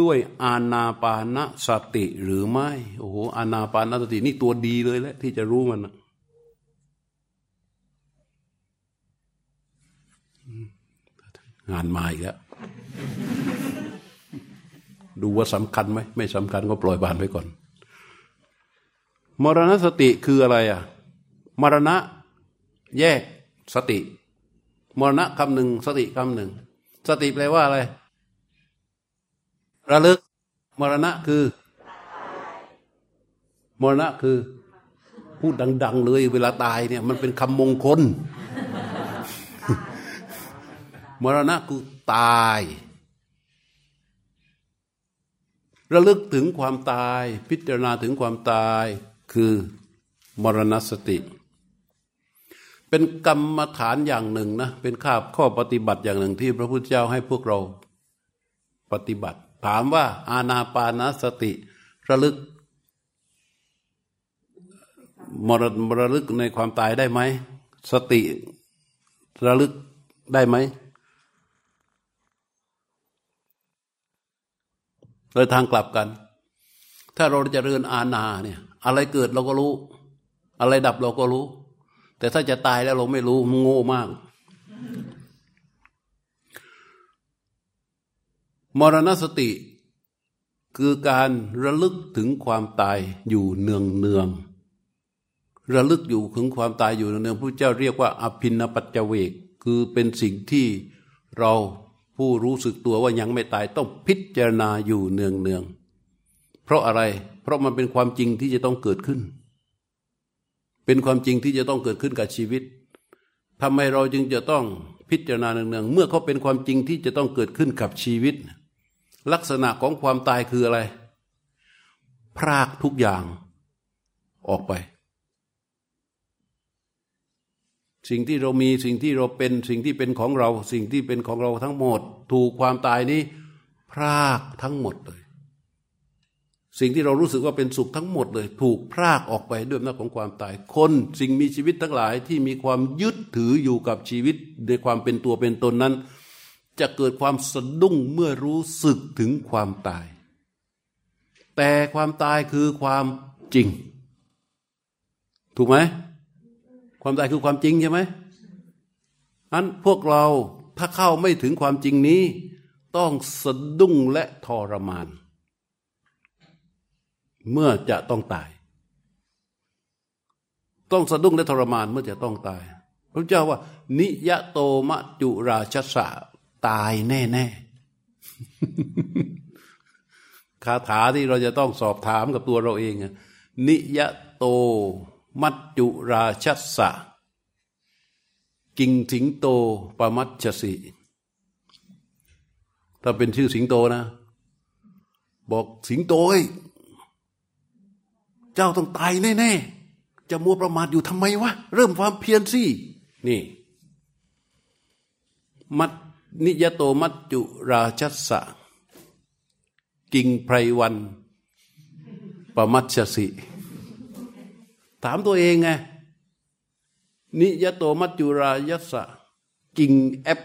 ด้วยอานาปานสติหรือไม่ โอ้โหอานาปานสตินี่ตัวดีเลยแหละที่จะรู้มันงานมาอีกแล้ว ดูว่าสำคัญไหมไม่สำคัญก็ปล่อยบานไปก่อน มรณสติคืออะไรอะ มรณะแยกสติ มรณะคำหนึ่งสติคำหนึ่ง สติแปลว่าอะไร ระลึก มรณะคือ มรณะคือ พูดดัง ๆ เลย เวลาตายเนี่ย มันเป็นคำมงคล มรณะคือตาย ระลึกถึงความตาย พิจารณาถึงความตาย คือมรณสติ เป็นกรรมฐานอย่างหนึ่งนะเป็นข้าข้อปฏิบัติอย่างหนึ่งที่พระพุทธเจ้าให้พวกเราปฏิบัติ ถามว่าอาณาปานสติระลึกมรระลึกในความตายได้ไหม สติระลึกได้ไหม โดยทางกลับกัน ถ้าเราจะเริญอาณาเนี่ย อะไรเกิดเราก็รู้ อะไรดับเราก็รู้ แต่ถ้าจะตายแล้วเราไม่รู้มันโง่มาก มรณสติคือการระลึกถึงความตายอยู่เนืองเนืองระลึกอยู่ถึงความตายอยู่เนืองเนืองพระเจ้าเรียกว่าอภินปัจเจเวกคือเป็นสิ่งที่เรา ผู้รู้สึกตัวว่ายังไม่ตายต้องพิจารณาอยู่เนืองเนืองเพราะอะไร เพราะมันเป็นความจริงที่จะต้องเกิดขึ้น เป็นความจริงที่จะต้องเกิดขึ้นกับชีวิตทำไมเราจึงจะต้องพิจารณาเนืองๆเมื่อเขาเป็นความจริงที่จะต้องเกิดขึ้นกับชีวิต ลักษณะของความตายคืออะไร พรากทุกอย่างออกไป สิ่งที่เรามีสิ่งที่เราเป็นสิ่งที่เป็นของเรา สิ่งที่เป็นของเราทั้งหมด ถูกความตายนี้ พรากทั้งหมดเลย สิ่งที่เรารู้สึกว่าเป็นสุขทั้งหมดเลย ถูกพรากออกไปด้วยอำนาจของความตาย คนสิ่งมีชีวิตทั้งหลายที่มีความยึดถืออยู่กับชีวิตในความเป็นตัวเป็นตนนั้น จะเกิดความสะดุ้งเมื่อรู้สึกถึงความตาย แต่ความตายคือความจริง ถูกไหม ความตายคือความจริงใช่ไหมอันพวกเราถ้าเข้าไม่ถึงความจริงนี้ ต้องสะดุ้งและทรมาน เมื่อจะต้องตาย ต้องสะดุ้งและทรมานเมื่อจะต้องตาย พระเจ้าว่า นิยโตมะจุราชสะตายแน่แน่คาถาที่เราจะต้องสอบถามกับตัวเราเองนิยโต มัจจุราชัสสะ กิงสิงโตปมัจจสิถ้าเป็นชื่อสิงโตนะ บอกสิงโตเอ้ยเจ้าต้องตายแน่ๆ จะมัวประมาทอยู่ทำไมวะ เริ่มความเพียรสินี่ มัดนิยโตมัจจุราชัสสะ กิงไพรวันปมัจจสิ ถามตัวเองไง นิยโตมัจจุรายัสะกิงแอป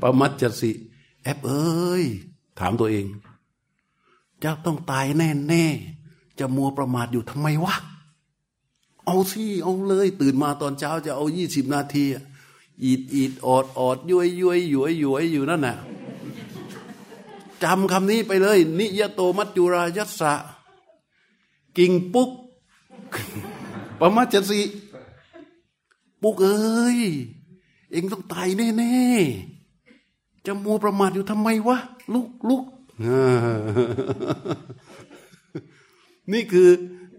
ปมัจจสิ แอปเอ้ย ถามตัวเองจะต้องตายแน่แน่จะมัวประมาทอยู่ทำไมวะ เอาสิเอาเลย ตื่นมาตอนเช้าจะเอายี่สิบนาทีอีดอีดออดออดย้วยย้วยยวยยวยอยู่นั่นน่ะจำคำนี้ไปเลย นิยโตมัจจุรายัสสะ กิงปุ๊ก ประมาจสีปุกเอ้ย เองต้องตายแน่ๆจะมัวประมาทอยู่ทำไมวะ ลุกลุกนี่คือ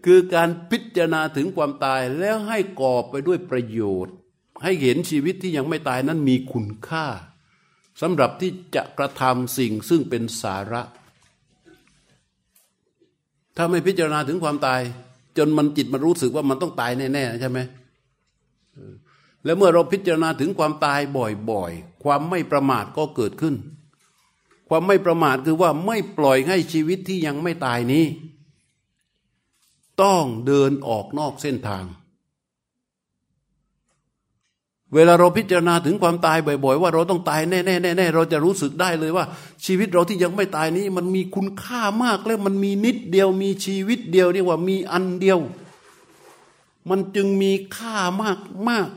คือการพิจารณาถึงความตายแล้วให้กอบไปด้วยประโยชน์ ให้เห็นชีวิตที่ยังไม่ตายนั้นมีคุณค่าสำหรับที่จะกระทำสิ่งซึ่งเป็นสาระ ถ้าไม่พิจารณาถึงความตาย จนมันจิตมันรู้สึกว่ามันต้องตายแน่ๆใช่ไหมแล้วเมื่อเราพิจารณาถึงความตายบ่อยๆ ความไม่ประมาทก็เกิดขึ้น ความไม่ประมาทคือว่าไม่ปล่อยให้ชีวิตที่ยังไม่ตายนี้ ต้องเดินออกนอกเส้นทาง เวลาเราพิจารณาถึงความตายบ่อย ๆ ว่าเราต้องตายแน่ๆแน่ๆเราจะรู้สึกได้เลยว่า ชีวิตเราที่ยังไม่ตายนี้ มันมีคุณค่ามากแล้วมันมีนิดเดียวมีชีวิตเดียวเรียกว่ามีอันเดียว มันจึงมีค่ามากมาก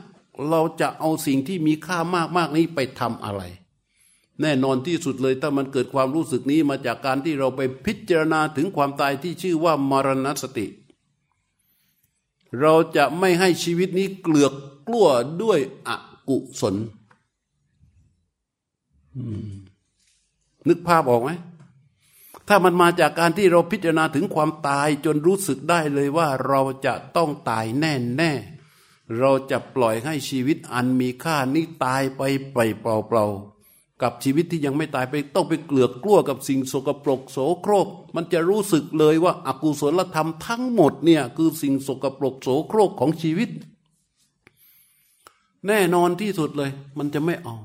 เราจะเอาสิ่งที่มีค่ามากมากนี้ไปทำอะไร แน่นอนที่สุดเลยถ้ามันเกิดความรู้สึกนี้มาจากการที่เราไปพิจารณาถึงความตายที่ชื่อว่ามรณสติ เราจะไม่ให้ชีวิตนี้เกลือก กลัวด้วยอกุศลนึกภาพออกไหมถ้ามันมาจากการที่เราพิจารณาถึงความตายจนรู้สึกได้เลยว่าเราจะต้องตายแน่แน่เราจะปล่อยให้ชีวิตอันมีค่านี้ตายไปไปเปล่าๆกับชีวิตที่ยังไม่ตายไปต้องไปเกลือกกลัวกับสิ่งโสกปรกโสโครก มันจะรู้สึกเลยว่าอากุศลธรรมทั้งหมดเนี่ยคือสิ่งโสกปรกโสโครกของชีวิต แน่นอนที่สุดเลย มันจะไม่เอา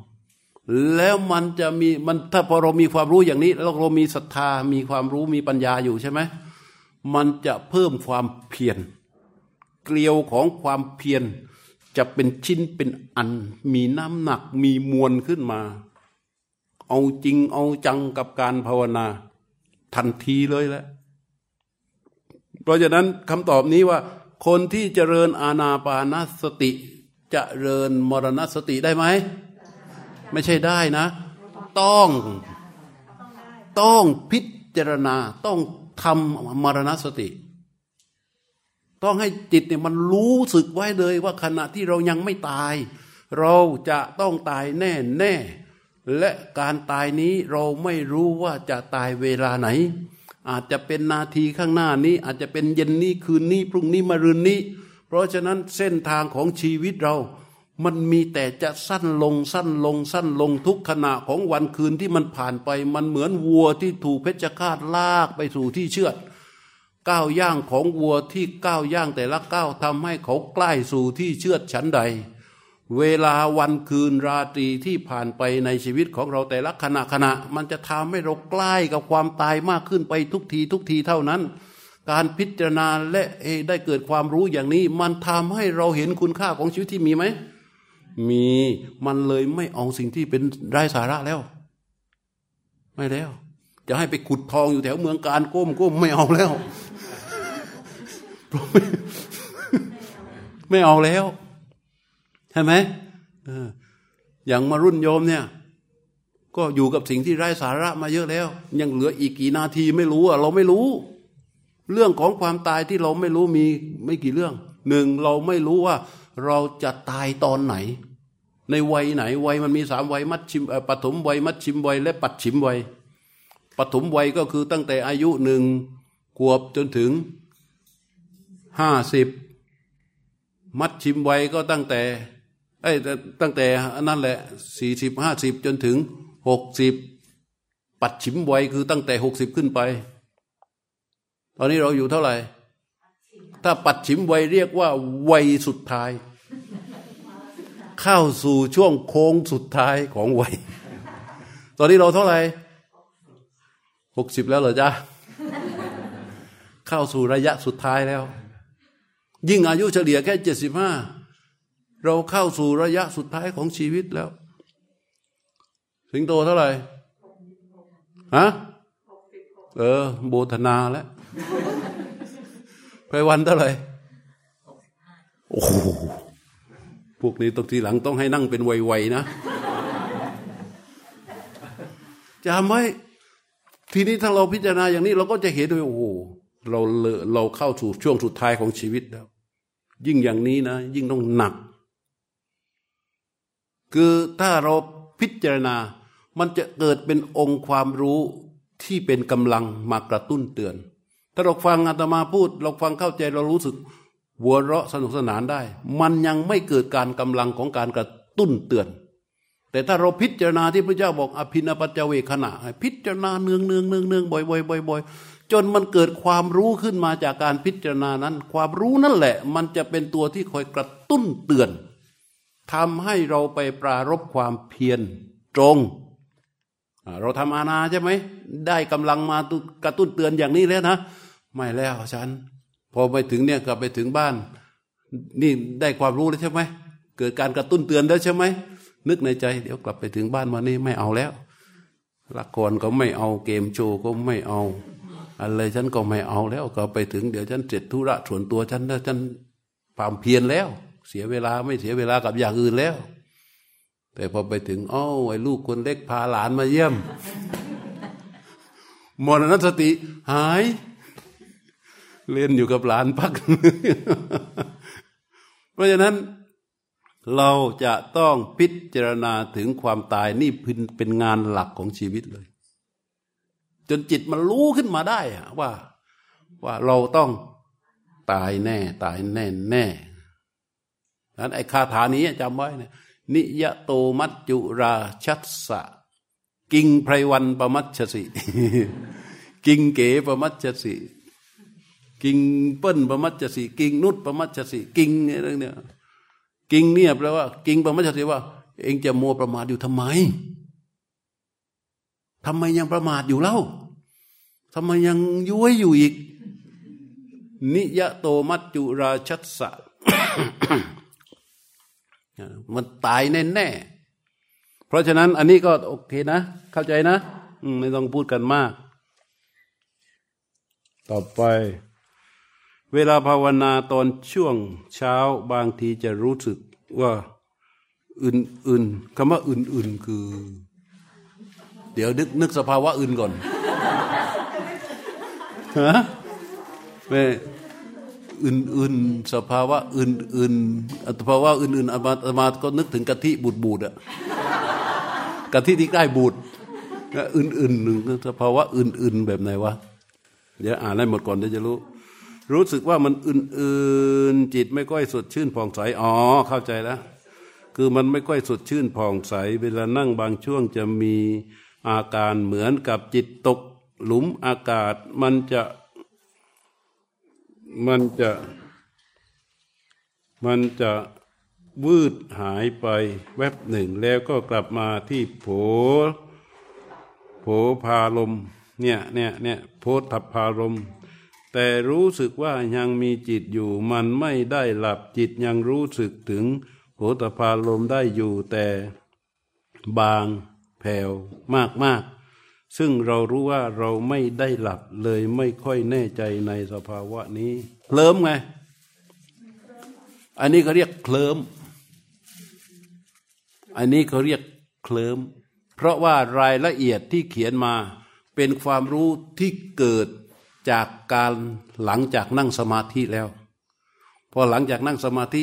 แล้วมันจะมีมันถ้าพอเรามีความรู้อย่างนี้ แล้วเรามีศรัทธามีความรู้มีปัญญาอยู่ใช่ไหมมันจะเพิ่มความเพียรเกลียวของความเพียรจะเป็นชิ้นเป็นอัน มีน้ำหนักมีมวลขึ้นมา เอาจริงเอาจังกับการภาวนา ทันทีเลยแหละเพราะฉะนั้นคำตอบนี้ว่า คนที่เจริญอาณาปานสติ จะเริญมรณสติได้ไหม ไม่ใช่ได้นะ ต้อง ต้องพิจารณา ต้องทำมรณสติ ต้องให้จิตเนี่ยมันรู้สึกไว้เลยว่าขณะที่เรายังไม่ตาย เราจะต้องตายแน่แน่และการตายนี้เราไม่รู้ว่าจะตายเวลาไหน อาจจะเป็นนาทีข้างหน้านี้ อาจจะเป็นเย็นนี้คืนนี้ พรุ่งนี้มะรืนนี้ ราะฉะนั้นเส้นทางของชีวิตเรา มันมีแต่จะสั้นลงสั้นลงสั้นลงทุกขณะของวันคืนที่มันผ่านไป มันเหมือนวัวที่ถูกเพชฌฆาตลากไปสู่ที่เชือดก้าวย่างของวัวที่ก้าวย่างแต่ละก้าวทำให้เขาใกล้สู่ที่เชือดฉันใด เวลาวันคืนราตรีที่ผ่านไปในชีวิตของเราแต่ละขณะขณะ มันจะทำให้เราใกล้กับความตายมากขึ้นไปทุกทีทุกทีเท่านั้น การพิจารณาและได้เกิดความรู้อย่างนี้ มันทำให้เราเห็นคุณค่าของชีวิตที่มีไหม มีมันเลยไม่เอาสิ่งที่เป็นไร้สาระแล้ว ไม่แล้ว จะให้ไปขุดทองอยู่แถวเมืองการก้มก้มไม่เอาแล้ว ไม่เอาแล้วใช่ไหมอย่างมารุ่นโยมเนี่ย ก็อยู่กับสิ่งที่ไร้สาระมาเยอะแล้ว ยังเหลืออีกกี่นาทีไม่รู้อะเราไม่รู้ เรื่องของความตายที่เราไม่รู้มีไม่กี่เรื่องหนึ่งเราไม่รู้ว่าเราจะตายตอนไหน ในวัยไหน วัยมันมีสามวัยมัดชิมปฐมวัยมัดชิมวัยและปัดชิมวัยปฐมวัยก็คือตั้งแต่อายุหนึ่งขวบจนถึงห้าสิบมัดชิมวัยก็ตั้งแต่ไอ้ตั้งแต่นั่นแหละสี่สิบห้าสิบจนถึงหกสิบปัดชิมวัยคือตั้งแต่หกสิบขึ้นไป ตอนนี้เราอยู่เท่าไหร่ ถ้าปัดฉิมวัยเรียกว่า วัยสุดท้าย เข้าสู่ช่วงโค้งสุดท้ายของวัย ตอนนี้เราเท่าไหร่หกสิบแล้วเหรอจ๊ะ เข้าสู่ระยะสุดท้ายแล้ว ยิ่งอายุเฉลี่ยแค่เจ็ดสิบห้าเราเข้าสู่ระยะสุดท้ายของชีวิตแล้ว สิงโตเท่าไหร่ฮะเออ โบธนาแล้ว ไปวันเท่าไหร่โอ้โหพวกนี้ตรงทีหลังต้องให้นั่งเป็นไวๆนะจำไว้ทีนี้ถ้าเราพิจารณาอย่างนี้ เราก็จะเห็นด้วยโอ้โหเราเราเข้าสู่ช่วงสุดท้ายของชีวิตแล้ว ยิ่งอย่างนี้นะ ยิ่งต้องหนัก คือถ้าเราพิจารณา มันจะเกิดเป็นองค์ความรู้ที่เป็นกำลังมากระตุ้นเตือน ถ้าเราฟังอาตมาพูด เราฟังเข้าใจเรารู้สึกหัวเราะสนุกสนานได้ มันยังไม่เกิดการกำลังของการกระตุ้นเตือน แต่ถ้าเราพิจารณาที่พระเจ้าบอกอภินปัจเจเวขณะ พิจารณาเนืองเนืองเนืองเนืองบ่อยบ่อยบ่อยบ่อยจนมันเกิดความรู้ขึ้นมาจากการพิจารณานั้น ความรู้นั่นแหละ มันจะเป็นตัวที่คอยกระตุ้นเตือนทำให้เราไปปรารบความเพียรตรง เราทำอาณาใช่ไหม ได้กำลังมากระตุ้นเตือนอย่างนี้แล้วนะ ไม่แล้วฉัน พอไปถึงเนี่ยกลับไปถึงบ้าน นี่ได้ความรู้แล้วใช่ไหมเกิดการกระตุ้นเตือนแล้วใช่ไหมนึกในใจ เดี๋ยวกลับไปถึงบ้านวันนี้ไม่เอาแล้วละครก็ไม่เอาเกมโชว์ก็ไม่เอา อะไรฉันก็ไม่เอาแล้วก็ไปถึงเดี๋ยวฉันเสร็จธุระส่วนตัวฉันแล้วฉันความเพียรแล้ว เสียเวลาไม่เสียเวลากับอย่างอื่นแล้ว แต่พอไปถึงอ้อไอ้ลูกคนเล็กพาหลานมาเยี่ยมมรณสติหาย เล่นอยู่กับหลานพัก เพราะฉะนั้น เราจะต้องพิจารณาถึงความตายนี่เป็นงานหลักของชีวิตเลย จนจิตมันรู้ขึ้นมาได้อะว่า ว่าเราต้องตายแน่ ตายแน่แน่นั้นไอ้คาถานี้จำไว้นะนิยโตมัจจุราชัสสะ กิงไพรวันประมัชสิ กิงเก๋ประมัชสิ กิงเปิ้ลประมัชสิกิงนุชประมัชสิกิงอะไรเนี่ยกิงเนี่ยแปลว่า กิงประมัชสิว่า เองจะมัวประมาทอยู่ทำไมทำไมยังประมาทอยู่เล่าทำไมยังย้วยอยู่อีก นิยโตมัจจุราชัสสะมันตายแน่แน่เพราะฉะนั้น อันนี้ก็โอเคนะ เข้าใจนะ ไม่ต้องพูดกันมาก ต่อไป เวลาภาวนาตอนช่วงเช้าบางทีจะรู้สึกว่าอื่นๆคำว่าอื่นๆคือ เดี๋ยวนึกนึกสภาวะอื่นก่อนฮะเม่อื่นๆ สภาวะอื่นๆสภาวะอื่นๆอามาอามาก็นึกถึงกะทิบูดบูดอะกะทิที่ใกล้บูดอื่นๆหนึ่งสภาวะอื่น ๆ แบบไหนวะเดี๋ยวอ่านให้หมดก่อนเดี๋ยวจะรู้ รู้สึกว่ามันอื่นๆจิตไม่ค่อยสดชื่นผ่องใสอ๋อเข้าใจแล้ว คือมันไม่ค่อยสดชื่นผ่องใส เวลานั่งบางช่วงจะมีอาการเหมือนกับจิตตกหลุมอากาศมันจะมันจะมันจะวืดหายไปแวบหนึ่งแล้วก็กลับมาที่โผโผพาลมเนี่ยเนี่ยเนี่ยโพธพารม แต่รู้สึกว่ายังมีจิตอยู่ มันไม่ได้หลับจิตยังรู้สึกถึงโผธพารมได้อยู่แต่บางแผ่วมากมากซึ่งเรารู้ว่าเราไม่ได้หลับเลยไม่ค่อยแน่ใจในสภาวะนี้เคลิ้มไง อันนี้เขาเรียกเคลิ้มอันนี้เขาเรียกเคลิ้มเพราะว่ารายละเอียดที่เขียนมาเป็นความรู้ที่เกิด จากการหลังจากนั่งสมาธิแล้ว พอหลังจากนั่งสมาธิ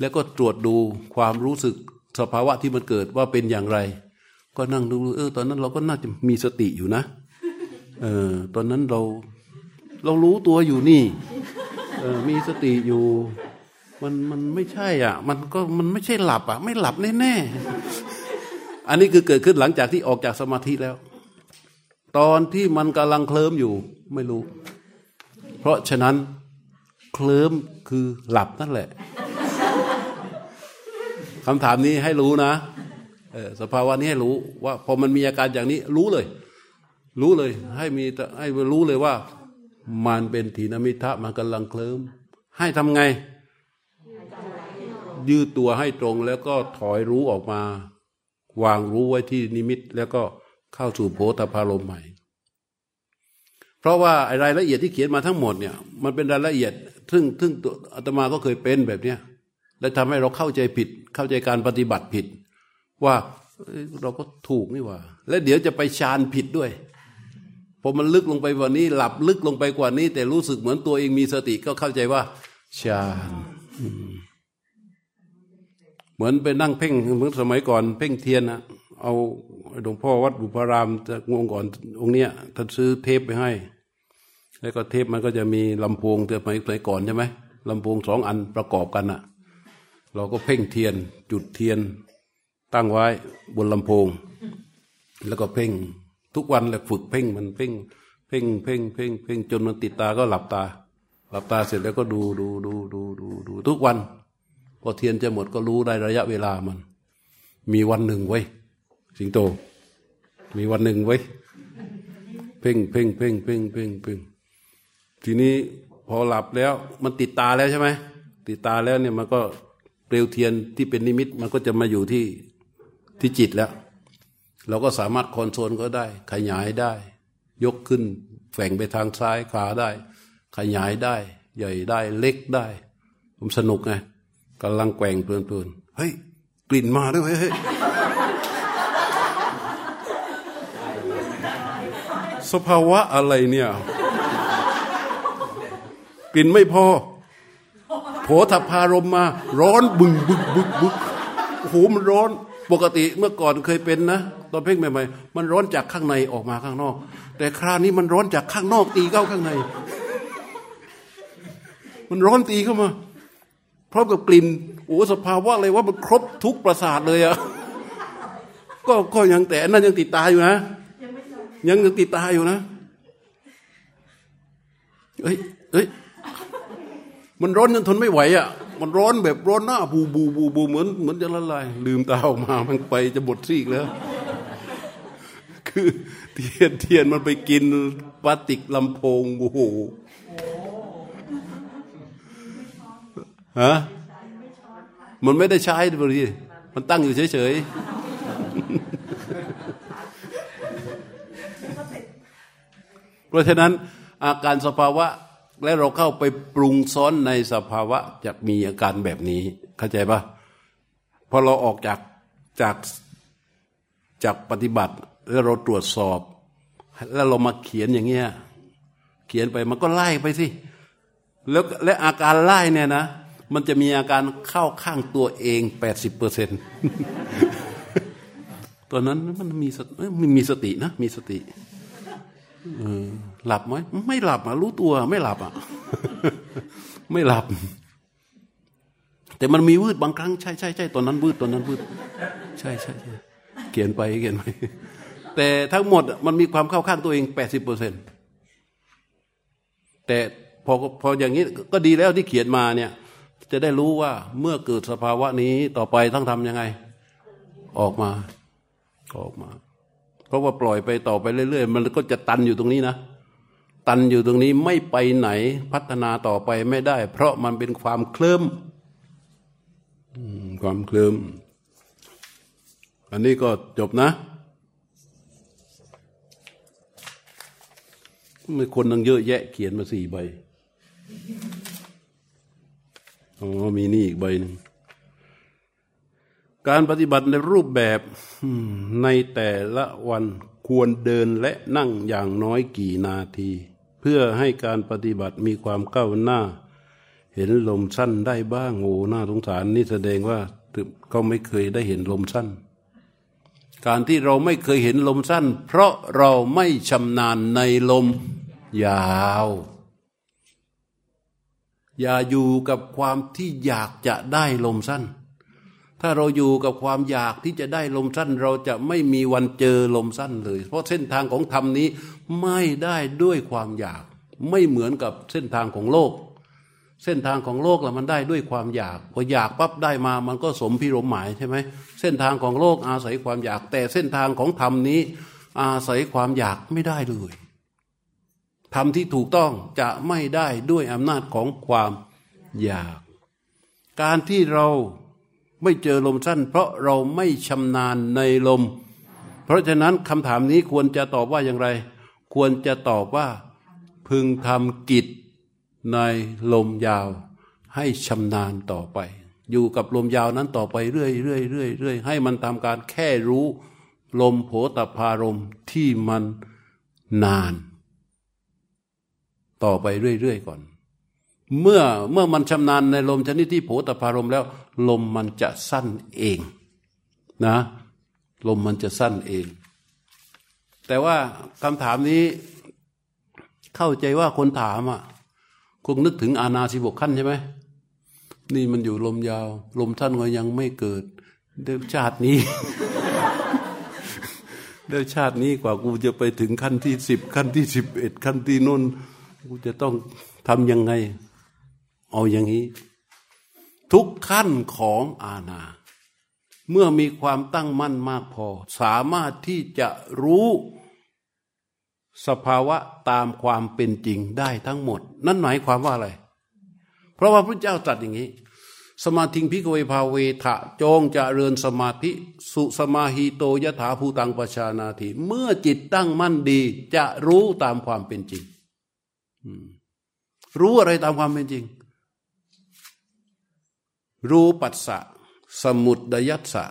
แล้วก็ตรวจดูความรู้สึกสภาวะที่มันเกิดว่าเป็นอย่างไร ก็นั่งดูเออตอนนั้นเราก็น่าจะมีสติอยู่นะเออตอนนั้นเราเรารู้ตัวอยู่นี่เออมีสติอยู่ มันมันไม่ใช่อะ มันก็มันไม่ใช่หลับอะ ไม่หลับแน่ๆอันนี้คือเกิดขึ้นหลังจากที่ออกจากสมาธิแล้ว ตอนที่มันกำลังเคลิ้มอยู่ไม่รู้ เพราะฉะนั้นเคลิ้มคือหลับนั่นแหละคำถามนี้ให้รู้นะสภาวะนี้ให้รู้ว่าพอมันมีอาการอย่างนี้รู้เลย รู้เลย ให้มีให้รู้เลยว่า มันเป็นถีนมิทะมันกำลังเคลิ้มให้ทำไง ยืดตัวให้ตรงแล้วก็ถอยรู้ออกมา วางรู้ไว้ที่นิมิตแล้วก็ เข้าสู่โพธพารมใหม่ เพราะว่ารายละเอียดที่เขียนมาทั้งหมดเนี่ยมันเป็นรายละเอียดซึ่งซึ่งอาตมาก็เคยเป็นแบบเนี้ยและทำให้เราเข้าใจผิด เข้าใจการปฏิบัติผิด ว่าเราก็ถูกนี่ว่า และเดี๋ยวจะไปฌานผิดด้วยพอมันลึกลงไปกว่านี้ หลับลึกลงไปกว่านี้ แต่รู้สึกเหมือนตัวเองมีสติก็เข้าใจว่าฌานเหมือนไปนั่งเพ่งเหมือนสมัยก่อนเพ่งเทียนนะ เอาหลวงพ่อวัดบุพารามจะงงก่อนองค์เนี้ยท่านซื้อเทปไปให้ แล้วก็เทปมันก็จะมีลำโพงแต่สมัยก่อนใช่ไหมลำโพงสองอันประกอบกันอะเราก็เพ่งเทียนจุดเทียน ตั้งไว้บนลำโพง แล้วก็เพ่งทุกวันเลยฝึกเพ่งมันเพ่ง เพ่งเพ่งเพ่งเพ่งจนมันติดตาก็หลับตา หลับตาเสร็จแล้วก็ดูดูดูดูดูดูทุกวัน พอเทียนจะหมดก็รู้ได้ระยะเวลามัน มีวันหนึ่งไว้ สิงโต มีวันหนึ่งไว้ เพ่งเพ่งเพ่งเพ่งเพ่งเพ่งทีนี้พอหลับแล้วมันติดตาแล้วใช่ไหมติดตาแล้วเนี่ยมันก็เปลวเทียนที่เป็นนิมิตมันก็จะมาอยู่ที่ที่จิตแล้ว เราก็สามารถคอนโทรลก็ได้ ขยายได้ ยกขึ้นแฝงไปทางซ้ายขวาได้ ขยายได้ ใหญ่ได้เล็กได้ ผมสนุกไงกำลังแกว่งเพลินๆเฮ้ยกลิ่นมาด้วยเฮ้ย สภาวะอะไรเนี่ย กลิ่นไม่พอโผฏพารมมา ร้อนบึงบึกบึกบึกโอ้โหมันร้อนปกติเมื่อก่อนเคยเป็นนะตอนเพ่งใหม่ๆมันร้อนจากข้างในออกมาข้างนอก แต่คราวนี้มันร้อนจากข้างนอกตีเข้าข้างใน มันร้อนตีเข้ามาพร้อมกับกลิ่นโอ้สภาวะอะไรว่ามันครบทุกประสาทเลยอะก็ก็ยังแต่นั่นยังติดตาอยู่นะ ยังยังติดตาอยู่นะเอ้ยเอ้ยมันร้อนจนทนไม่ไหวอะ มันร้อนแบบร้อนหน้าบูบูบูบูเหมือนเหมือนจะละลายลืมตาออกมามันไปจะหมดซีกแล้ว คือเทียนเทียนมันไปกินพลาสติกลำโพงโอ้โหฮะมันไม่ได้ใช้บริมันตั้งอยู่เฉยๆ เพราะฉะนั้นอาการสภาวะและเราเข้าไปปรุงซ้อนในสภาวะจะมีอาการแบบนี้เข้าใจปะพอเราออกจากจากจากปฏิบัติแล้วเราตรวจสอบ แล้วเรามาเขียนอย่างเงี้ยเขียนไปมันก็ไล่ไปสิแล้วและอาการไล่เนี่ยนะ มันจะมีอาการเข้าข้างตัวเองแปดสิบเปอร์เซ็นต์ตอนนั้นมันมีสติมีสตินะ มีสติ หลับไหมไม่หลับอะรู้ตัว ไม่หลับอะ ไม่หลับ แต่มันมีวืดบางครั้งใช่ใช่ใช่ตอนนั้นวืดตอนนั้นวืดใช่ใช่ใช่เขียนไปเขียนไปแต่ทั้งหมดมันมีความเข้าข้างตัวเองแปดสิบเปอร์เซ็นต์แต่พอพออย่างนี้ก็ดีแล้วที่เขียนมาเนี่ย จะได้รู้ว่าเมื่อเกิดสภาวะนี้ต่อไปต้องทำยังไง ออกมา ออกมา เพราะว่าปล่อยไปต่อไปเรื่อย ๆ มันก็จะตันอยู่ตรงนี้นะ ตันอยู่ตรงนี้ไม่ไปไหนพัฒนาต่อไปไม่ได้ เพราะมันเป็นความเคลิ้มความเคลิ้มอันนี้ก็จบนะมีคนตั้งเยอะแยะเขียนมาสี่ใบ อ๋อ มีนี่อีกใบหนึ่ง การปฏิบัติในรูปแบบในแต่ละวันควรเดินและนั่งอย่างน้อยกี่นาที เพื่อให้การปฏิบัติมีความก้าวหน้า เห็นลมสั้นได้บ้างโอ้หน้าสงสารนี่แสดงว่าเขาไม่เคยได้เห็นลมสั้น การที่เราไม่เคยเห็นลมสั้น เพราะเราไม่ชำนาญในลมยาว อย่าอยู่กับความที่อยากจะได้ลมสั้น ถ้าเราอยู่กับความอยากที่จะได้ลมสั้น เราจะไม่มีวันเจอลมสั้นเลย เพราะเส้นทางของธรรมนี้ไม่ได้ด้วยความอยาก ไม่เหมือนกับเส้นทางของโลก เส้นทางของโลกละมันได้ด้วยความอยาก พออยากปั๊บได้มามันก็สมพิรมหมายใช่ไหมเส้นทางของโลกอาศัยความอยาก แต่เส้นทางของธรรมนี้ อาศัยความอยากไม่ได้เลยธรรมที่ถูกต้องจะไม่ได้ด้วยอำนาจของความอยาก การที่เรา ไม่เจอลมสั้น เพราะเราไม่ชำนาญในลม เพราะฉะนั้นคำถามนี้ควรจะตอบว่าอย่างไร ควรจะตอบว่า พึงทำกิจในลมยาว ให้ชำนาญต่อไป อยู่กับลมยาวนั้นต่อไปเรื่อยเรื่อยเรื่อยเรื่อยให้มันทำการแค่รู้ลมโผตพารมที่มันนาน ต่อไปเรื่อยๆก่อน เมื่อเมื่อมันชำนาญในลมชนิดที่โผตพารมแล้ว ลมมันจะสั้นเองนะ ลมมันจะสั้นเอง แต่ว่าคำถามนี้เข้าใจว่าคนถามอะคงนึกถึงอาณาสิบกขั้นใช่ไหมนี่มันอยู่ลมยาว ลมท่านก็ยังไม่เกิดเดี๋ยวชาตินี้เดี๋ยวชาตินี้กว่ากูจะไปถึงขั้นที่สิบขั้นที่สิบเอ็ดขั้นที่นุ่นกูจะต้องทำยังไง เอาอย่างนี้ ทุกขั้นของอาณาเมื่อมีความตั้งมั่นมากพอ สามารถที่จะรู้สภาวะตามความเป็นจริงได้ทั้งหมด นั่นหมายความว่าอะไร เพราะว่าพระเจ้าตรัสอย่างนี้ สมาธิพิกเวภาเวทะจงจะเริญสมาธิ สุสมาหิโตยถาภูตังปชานาทีเมื่อจิตตั้งมั่นดี จะรู้ตามความเป็นจริง รู้อะไรตามความเป็นจริง รู้ปัสสะ สมุดดยัสสะ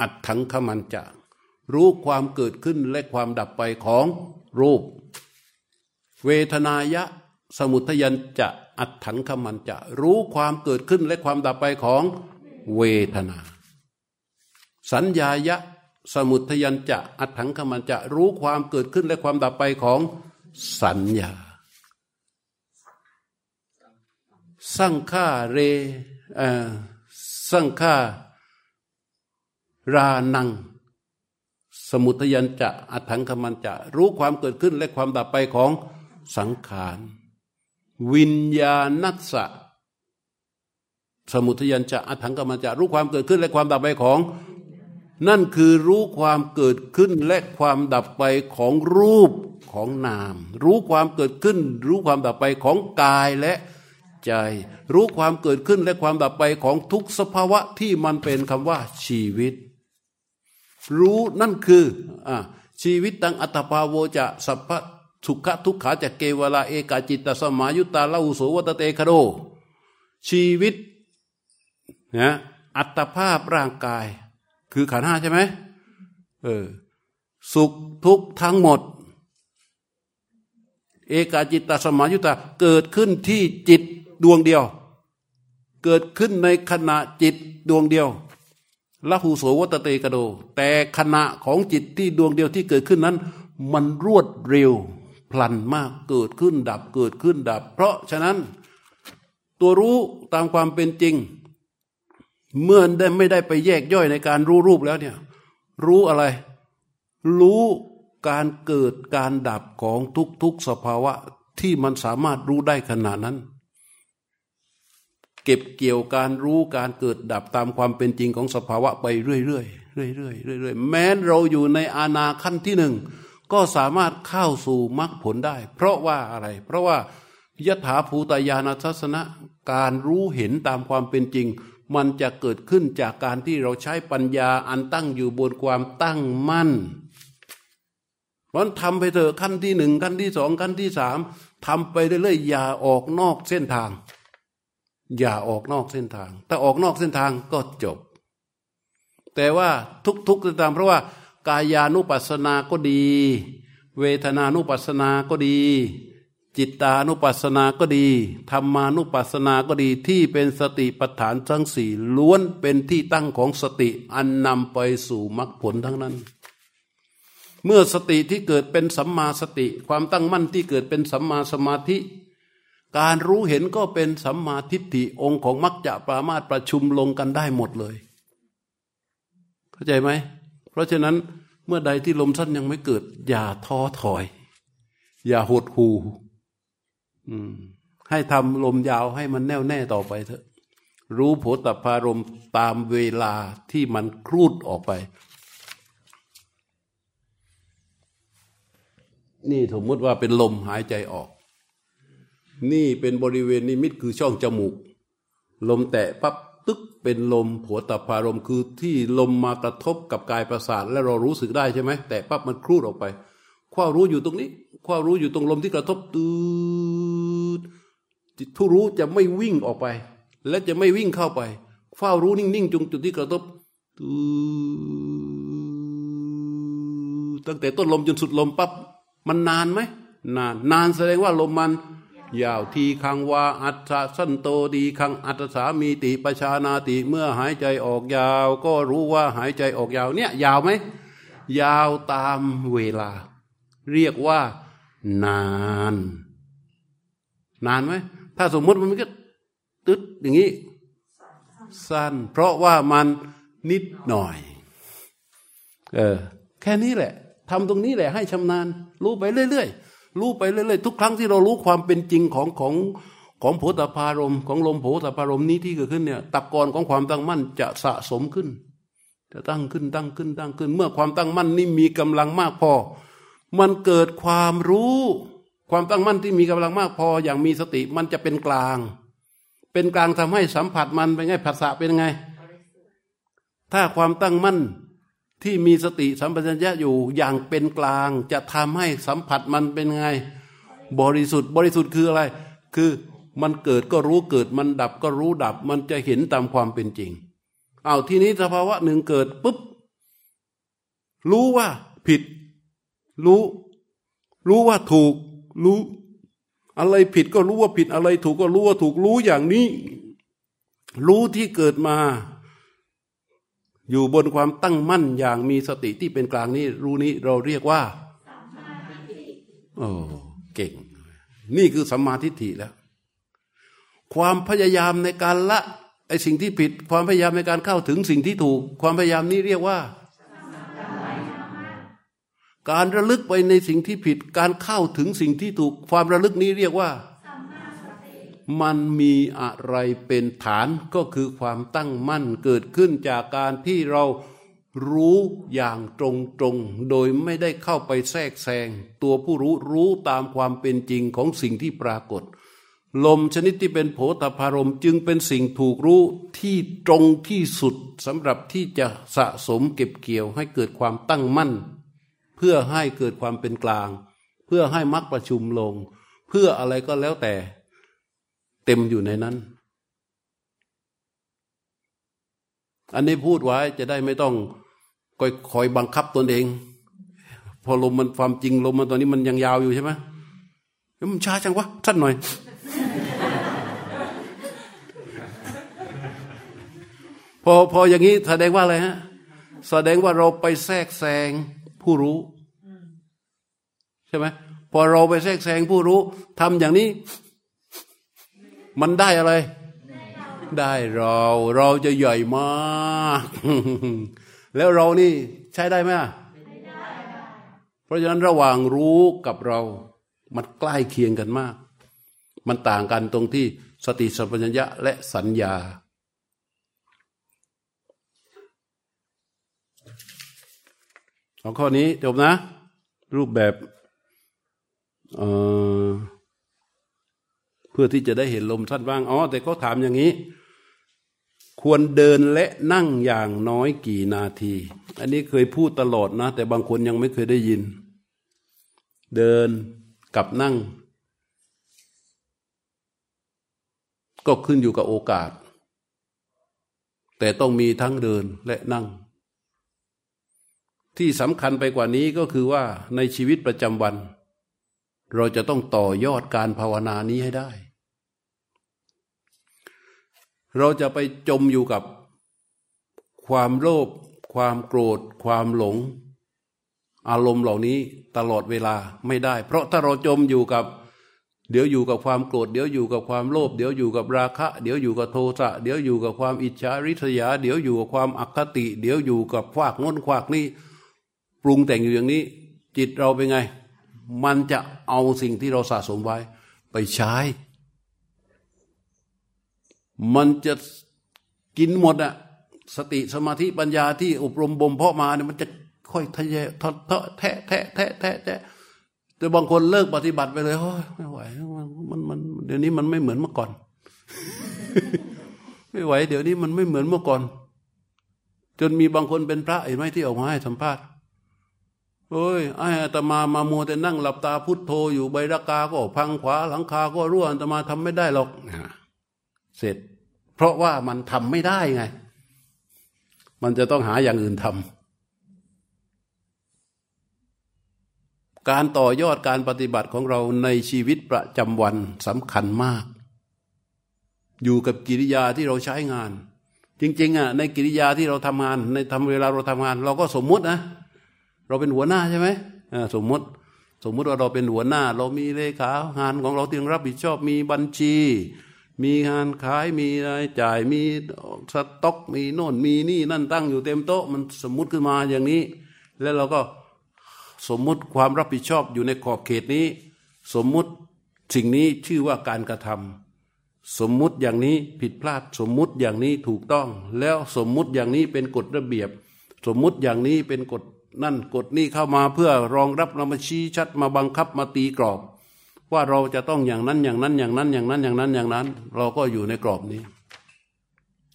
อัดถังขมันจะ รู้ความเกิดขึ้นและความดับไปของรูป เวทนายะ สมุทยันจะอัตถังขมันจะ รู้ความเกิดขึ้นและความดับไปของเวทนา สัญญายะ สมุทยันจะอัตถังขมันจะ รู้ความเกิดขึ้นและความดับไปของสัญญา สังฆาเร สังฆารานัง สมุทยันจะอัถังคมันจะ รู้ความเกิดขึ้นและความดับไปของสังขาร วิญญาณัสสะสมุทยันจะอัถังคมันจะ รู้ความเกิดขึ้นและความดับไปของนั่นคือรู้ความเกิดขึ้นและความดับไปของรูปของนาม รู้ความเกิดขึ้น รู้ความดับไปของกายและ ใจ รู้ความเกิดขึ้นและความดับไปของทุกสภาวะที่มันเป็นคำว่าชีวิต รู้นั่นคืออชีวิตตังอัตภาโวจะสัพพะสุขทุกขาจะเกวลาเอกาจิตตสมายุตาลาอุโสวตเตคโดชีวิตนะอัตภาพร่างกาย คือขันห้าใช่ไหมเออสุขทุกทั้งหมด เอกาจิตตสมายุตาเกิดขึ้นที่จิต ดวงเดียว เกิดขึ้นในขณะจิตดวงเดียวละหูโสวัตเตกโด แต่ขณะของจิตที่ดวงเดียวที่เกิดขึ้นนั้น มันรวดเร็วพลันมากเกิดขึ้นดับเกิดขึ้นดับ เพราะฉะนั้น ตัวรู้ตามความเป็นจริง เมื่อได้ไม่ได้ไปแยกย่อยในการรู้รูปแล้วเนี่ยรู้อะไร รู้การเกิดการดับของทุกๆสภาวะที่มันสามารถรู้ได้ขนาดนั้น เก็บเกี่ยวการรู้การเกิดดับตามความเป็นจริงของสภาวะไปเรื่อยๆเรื่อยๆเรื่อยๆแม้เราอยู่ในอาณาขั้นที่หนึ่งก็สามารถเข้าสู่มรรคผลได้ เพราะว่าอะไร เพราะว่ายถาภูตายานัทสนะการรู้เห็นตามความเป็นจริง มันจะเกิดขึ้นจากการที่เราใช้ปัญญาอันตั้งอยู่บนความตั้งมั่นเพราะทำไปเถอะขั้นที่หนึ่งขั้นที่สองขั้นที่สามทำไปเรื่อยๆอย่าออกนอกเส้นทาง อย่าออกนอกเส้นทาง ถ้าออกนอกเส้นทางก็จบ แต่ว่าทุกๆเส้นทางเพราะว่ากายานุปัสสนาก็ดี เวทนานุปัสสนาก็ดี จิตตานุปัสสนาก็ดีธรรมานุปัสสนาก็ดีที่เป็นสติปัฏฐานทั้งสี่ล้วนเป็นที่ตั้งของสติอันนำไปสู่มรรคผลทั้งนั้น เมื่อสติที่เกิดเป็นสัมมาสติ ความตั้งมั่นที่เกิดเป็นสัมมาสมาธิ การรู้เห็นก็เป็นสัมมาทิฏฐิองค์ของมัจจะปรามาตประชุมลงกันได้หมดเลย เข้าใจไหม เพราะฉะนั้นเมื่อใดที่ลมสั้นยังไม่เกิด อย่าท้อถอย อย่าหดหูให้ทำลมยาวให้มันแน่วแน่ต่อไปเถอะ รู้โผตพารมตามเวลาที่มันครูดออกไป นี่สมมติว่าเป็นลมหายใจออก นี่เป็นบริเวณนิมิตคือช่องจมูก ลมแตะปั๊บตึกเป็นลมผัวตพารมคือที่ลมมากระทบกับกายประสาทและเรารู้สึกได้ใช่ไหมแต่ปั๊บมันครูดออกไป ความรู้อยู่ตรงนี้ ความรู้อยู่ตรงลมที่กระทบตืดผู้รู้จะไม่วิ่งออกไป และจะไม่วิ่งเข้าไปเฝ้ารู้นิ่งๆจงจุดที่กระทบตืดตั้งแต่ต้นลมจนสุดลมปั๊บมันนานไหมนานนานแสดงว่าลมมัน ยาวทีคังวาอัตสันโตดีคังอัตสามีติปชานาติเมื่อหายใจออกยาว ก็รู้ว่าหายใจออกยาวเนี่ยยาวไหมยาวตามเวลา เรียกว่า นาน นานไหมถ้าสมมติมันก็ตึ๊ดอย่างนี้ สั้น เพราะว่ามันนิดหน่อย เออแค่นี้แหละทำตรงนี้แหละให้ชำนาญ รู้ไปเรื่อย ๆ รู้ไปเรื่อยๆทุกครั้งที่เรารู้ความเป็นจริงของของของโผฏฐารมของลมโผฏฐารมนี้ที่เกิดขึ้นเนี่ยตะกอนของความตั้งมั่นจะสะสมขึ้น จะตั้งขึ้นตั้งขึ้นตั้งขึ้น เมื่อความตั้งมั่นนี้มีกำลังมากพอ มันเกิดความรู้ ความตั้งมั่นที่มีกำลังมากพอ อย่างมีสติมันจะเป็นกลาง เป็นกลางทำให้สัมผัสมันเป็นไงผัสสะเป็นไง ถ้าความตั้งมั่น ที่มีสติสัมปชัญญะอยู่อย่างเป็นกลาง จะทำให้สัมผัสมันเป็นไง บริสุทธิ์ บริสุทธิ์คืออะไร คือมันเกิดก็รู้เกิดมันดับก็รู้ดับ มันจะเห็นตามความเป็นจริงเอาทีนี้สภาวะหนึ่งเกิดปุ๊บรู้ว่าผิด รู้ รู้ว่าถูก รู้ อะไรผิดก็รู้ว่าผิดอะไร ถูกก็รู้ว่าถูกรู้อย่างนี้ รู้ที่เกิดมา อยู่บนความตั้งมั่นอย่างมีสติที่เป็นกลางนี้รู้นี้เราเรียกว่าโอ้เก่ง นี่คือสัมมาทิฏฐิแล้ว ความพยายามในการละไอ้สิ่งที่ผิด ความพยายามในการเข้าถึงสิ่งที่ถูก ความพยายามนี้เรียกว่า การระลึกไปในสิ่งที่ผิด การเข้าถึงสิ่งที่ถูก ความระลึกนี้เรียกว่า มันมีอะไรเป็นฐานก็คือความตั้งมั่นเกิดขึ้นจากการที่เรารู้อย่างตรงๆโดยไม่ได้เข้าไปแทรกแซงตัวผู้รู้รู้ตามความเป็นจริงของสิ่งที่ปรากฏ ลมชนิดที่เป็นโผฏฐารมจึงเป็นสิ่งถูกรู้ที่ตรงที่สุดสำหรับที่จะสะสมเก็บเกี่ยวให้เกิดความตั้งมั่น เพื่อให้เกิดความเป็นกลาง เพื่อให้มรรคประชุมลง เพื่ออะไรก็แล้วแต่ เต็มอยู่ในนั้น อันนี้พูดไว้จะได้ไม่ต้องคอยคอยบังคับตนเอง พอลมมันความจริงลมมันตอนนี้มันยังยาวอยู่ใช่ไหมมันช้าจังวะสั้นหน่อย พอพออย่างนี้แสดงว่าอะไรฮะ แสดงว่าเราไปแทรกแซงผู้รู้ใช่ไหมพอเราไปแทรกแซงผู้รู้ทำอย่างนี้ มันได้อะไร ได้เรา เราจะใหญ่มาก แล้วเรานี่ใช้ได้ไหมเพราะฉะนั้นระหว่างรู้กับเรา มันใกล้เคียงกันมาก มันต่างกันตรงที่สติสัมปชัญญะและสัญญาสองข้อนี้จบนะ รูปแบบ เอ่อ พื่อที่จะได้เห็นลมสั้นบ้างอ๋อแต่เขาถามอย่างนี้ ควรเดินและนั่งอย่างน้อยกี่นาที อันนี้เคยพูดตลอดนะ แต่บางคนยังไม่เคยได้ยิน เดินกับนั่ง ก็ขึ้นอยู่กับโอกาส แต่ต้องมีทั้งเดินและนั่ง ที่สำคัญไปกว่านี้ก็คือว่าในชีวิตประจำวันเราจะต้องต่อยอดการภาวนานี้ให้ได้ เราจะไปจมอยู่กับ ความโลภความโกรธ ความหลง อารมณ์เหล่านี้ตลอดเวลาไม่ได้ เพราะถ้าเราจมอยู่กับ เดี๋ยวอยู่กับความโกรธ เดี๋ยวอยู่กับความโลภเดี๋ยวอยู่กับราคะ เดี๋ยวอยู่กับโทสะเดี๋ยวอยู่กับความอิจฉาริษยา เดี๋ยวอยู่กับความอคติ เดี๋ยวอยู่กับควากง้นควากนี่ปรุงแต่งอยู่อย่างนี้ จิตเราเป็นไง มันจะเอาสิ่งที่เราสะสมไว้ ไปใช้ มันจะกินหมดอะสติสมาธิปัญญาที่อบรมบ่มเพาะมาเนี่ยมันจะค่อยทะเยทะทะแทะแทะแทะแทะแทะแต่บางคนเลิกปฏิบัติไปเลยโอ้ยไม่ไหวมันมันเดี๋ยวนี้มันไม่เหมือนเมื่อก่อน ไม่ไหว เดี๋ยวนี้มันไม่เหมือนเมื่อก่อน จนมีบางคนเป็นพระเห็นไหมที่ออกมาให้สัมภาษณ์เอ้ยไอ้อาตมามามัวแต่นั่งหลับตาพุทโธอยู่ใบรากาก็พังขวาหลังคาก็รั่วอาตมาทำไม่ได้หรอก เสร็จ เพราะว่ามันทำไม่ได้ไง มันจะต้องหาอย่างอื่นทำการต่อยอดการปฏิบัติของเราในชีวิตประจำวันสำคัญมาก อยู่กับกิริยาที่เราใช้งาน จริงๆอะในกิริยาที่เราทำงาน ในทำเวลาเราทำงาน เราก็สมมตินะเราเป็นหัวหน้าใช่ไหมสมมติสมมุติว่าเราเป็นหัวหน้า เรามีเลขางานของเราที่รับผิดชอบมีบัญชี มีงานขายมีรายจ่ายมีสต็อกมีโน่นมีนี่นั่นตั้งอยู่เต็มโต๊ะมันสมมุติขึ้นมาอย่างนี้ แล้วเราก็สมมุติความรับผิดชอบอยู่ในขอบเขตนี้ สมมุติสิ่งนี้ชื่อว่าการกระทำสมมุติอย่างนี้ผิดพลาด สมมุติอย่างนี้ถูกต้อง แล้วสมมุติอย่างนี้เป็นกฎระเบียบ สมมุติอย่างนี้เป็นกฎนั่นกฎนี้เข้ามาเพื่อรองรับเรามาชี้ชัดมาบังคับมาตีกรอบ ว่าเราจะต้องอย่างนั้นอย่างนั้นอย่างนั้นอย่างนั้นอย่างนั้นอย่างนั้น เราก็อยู่ในกรอบนี้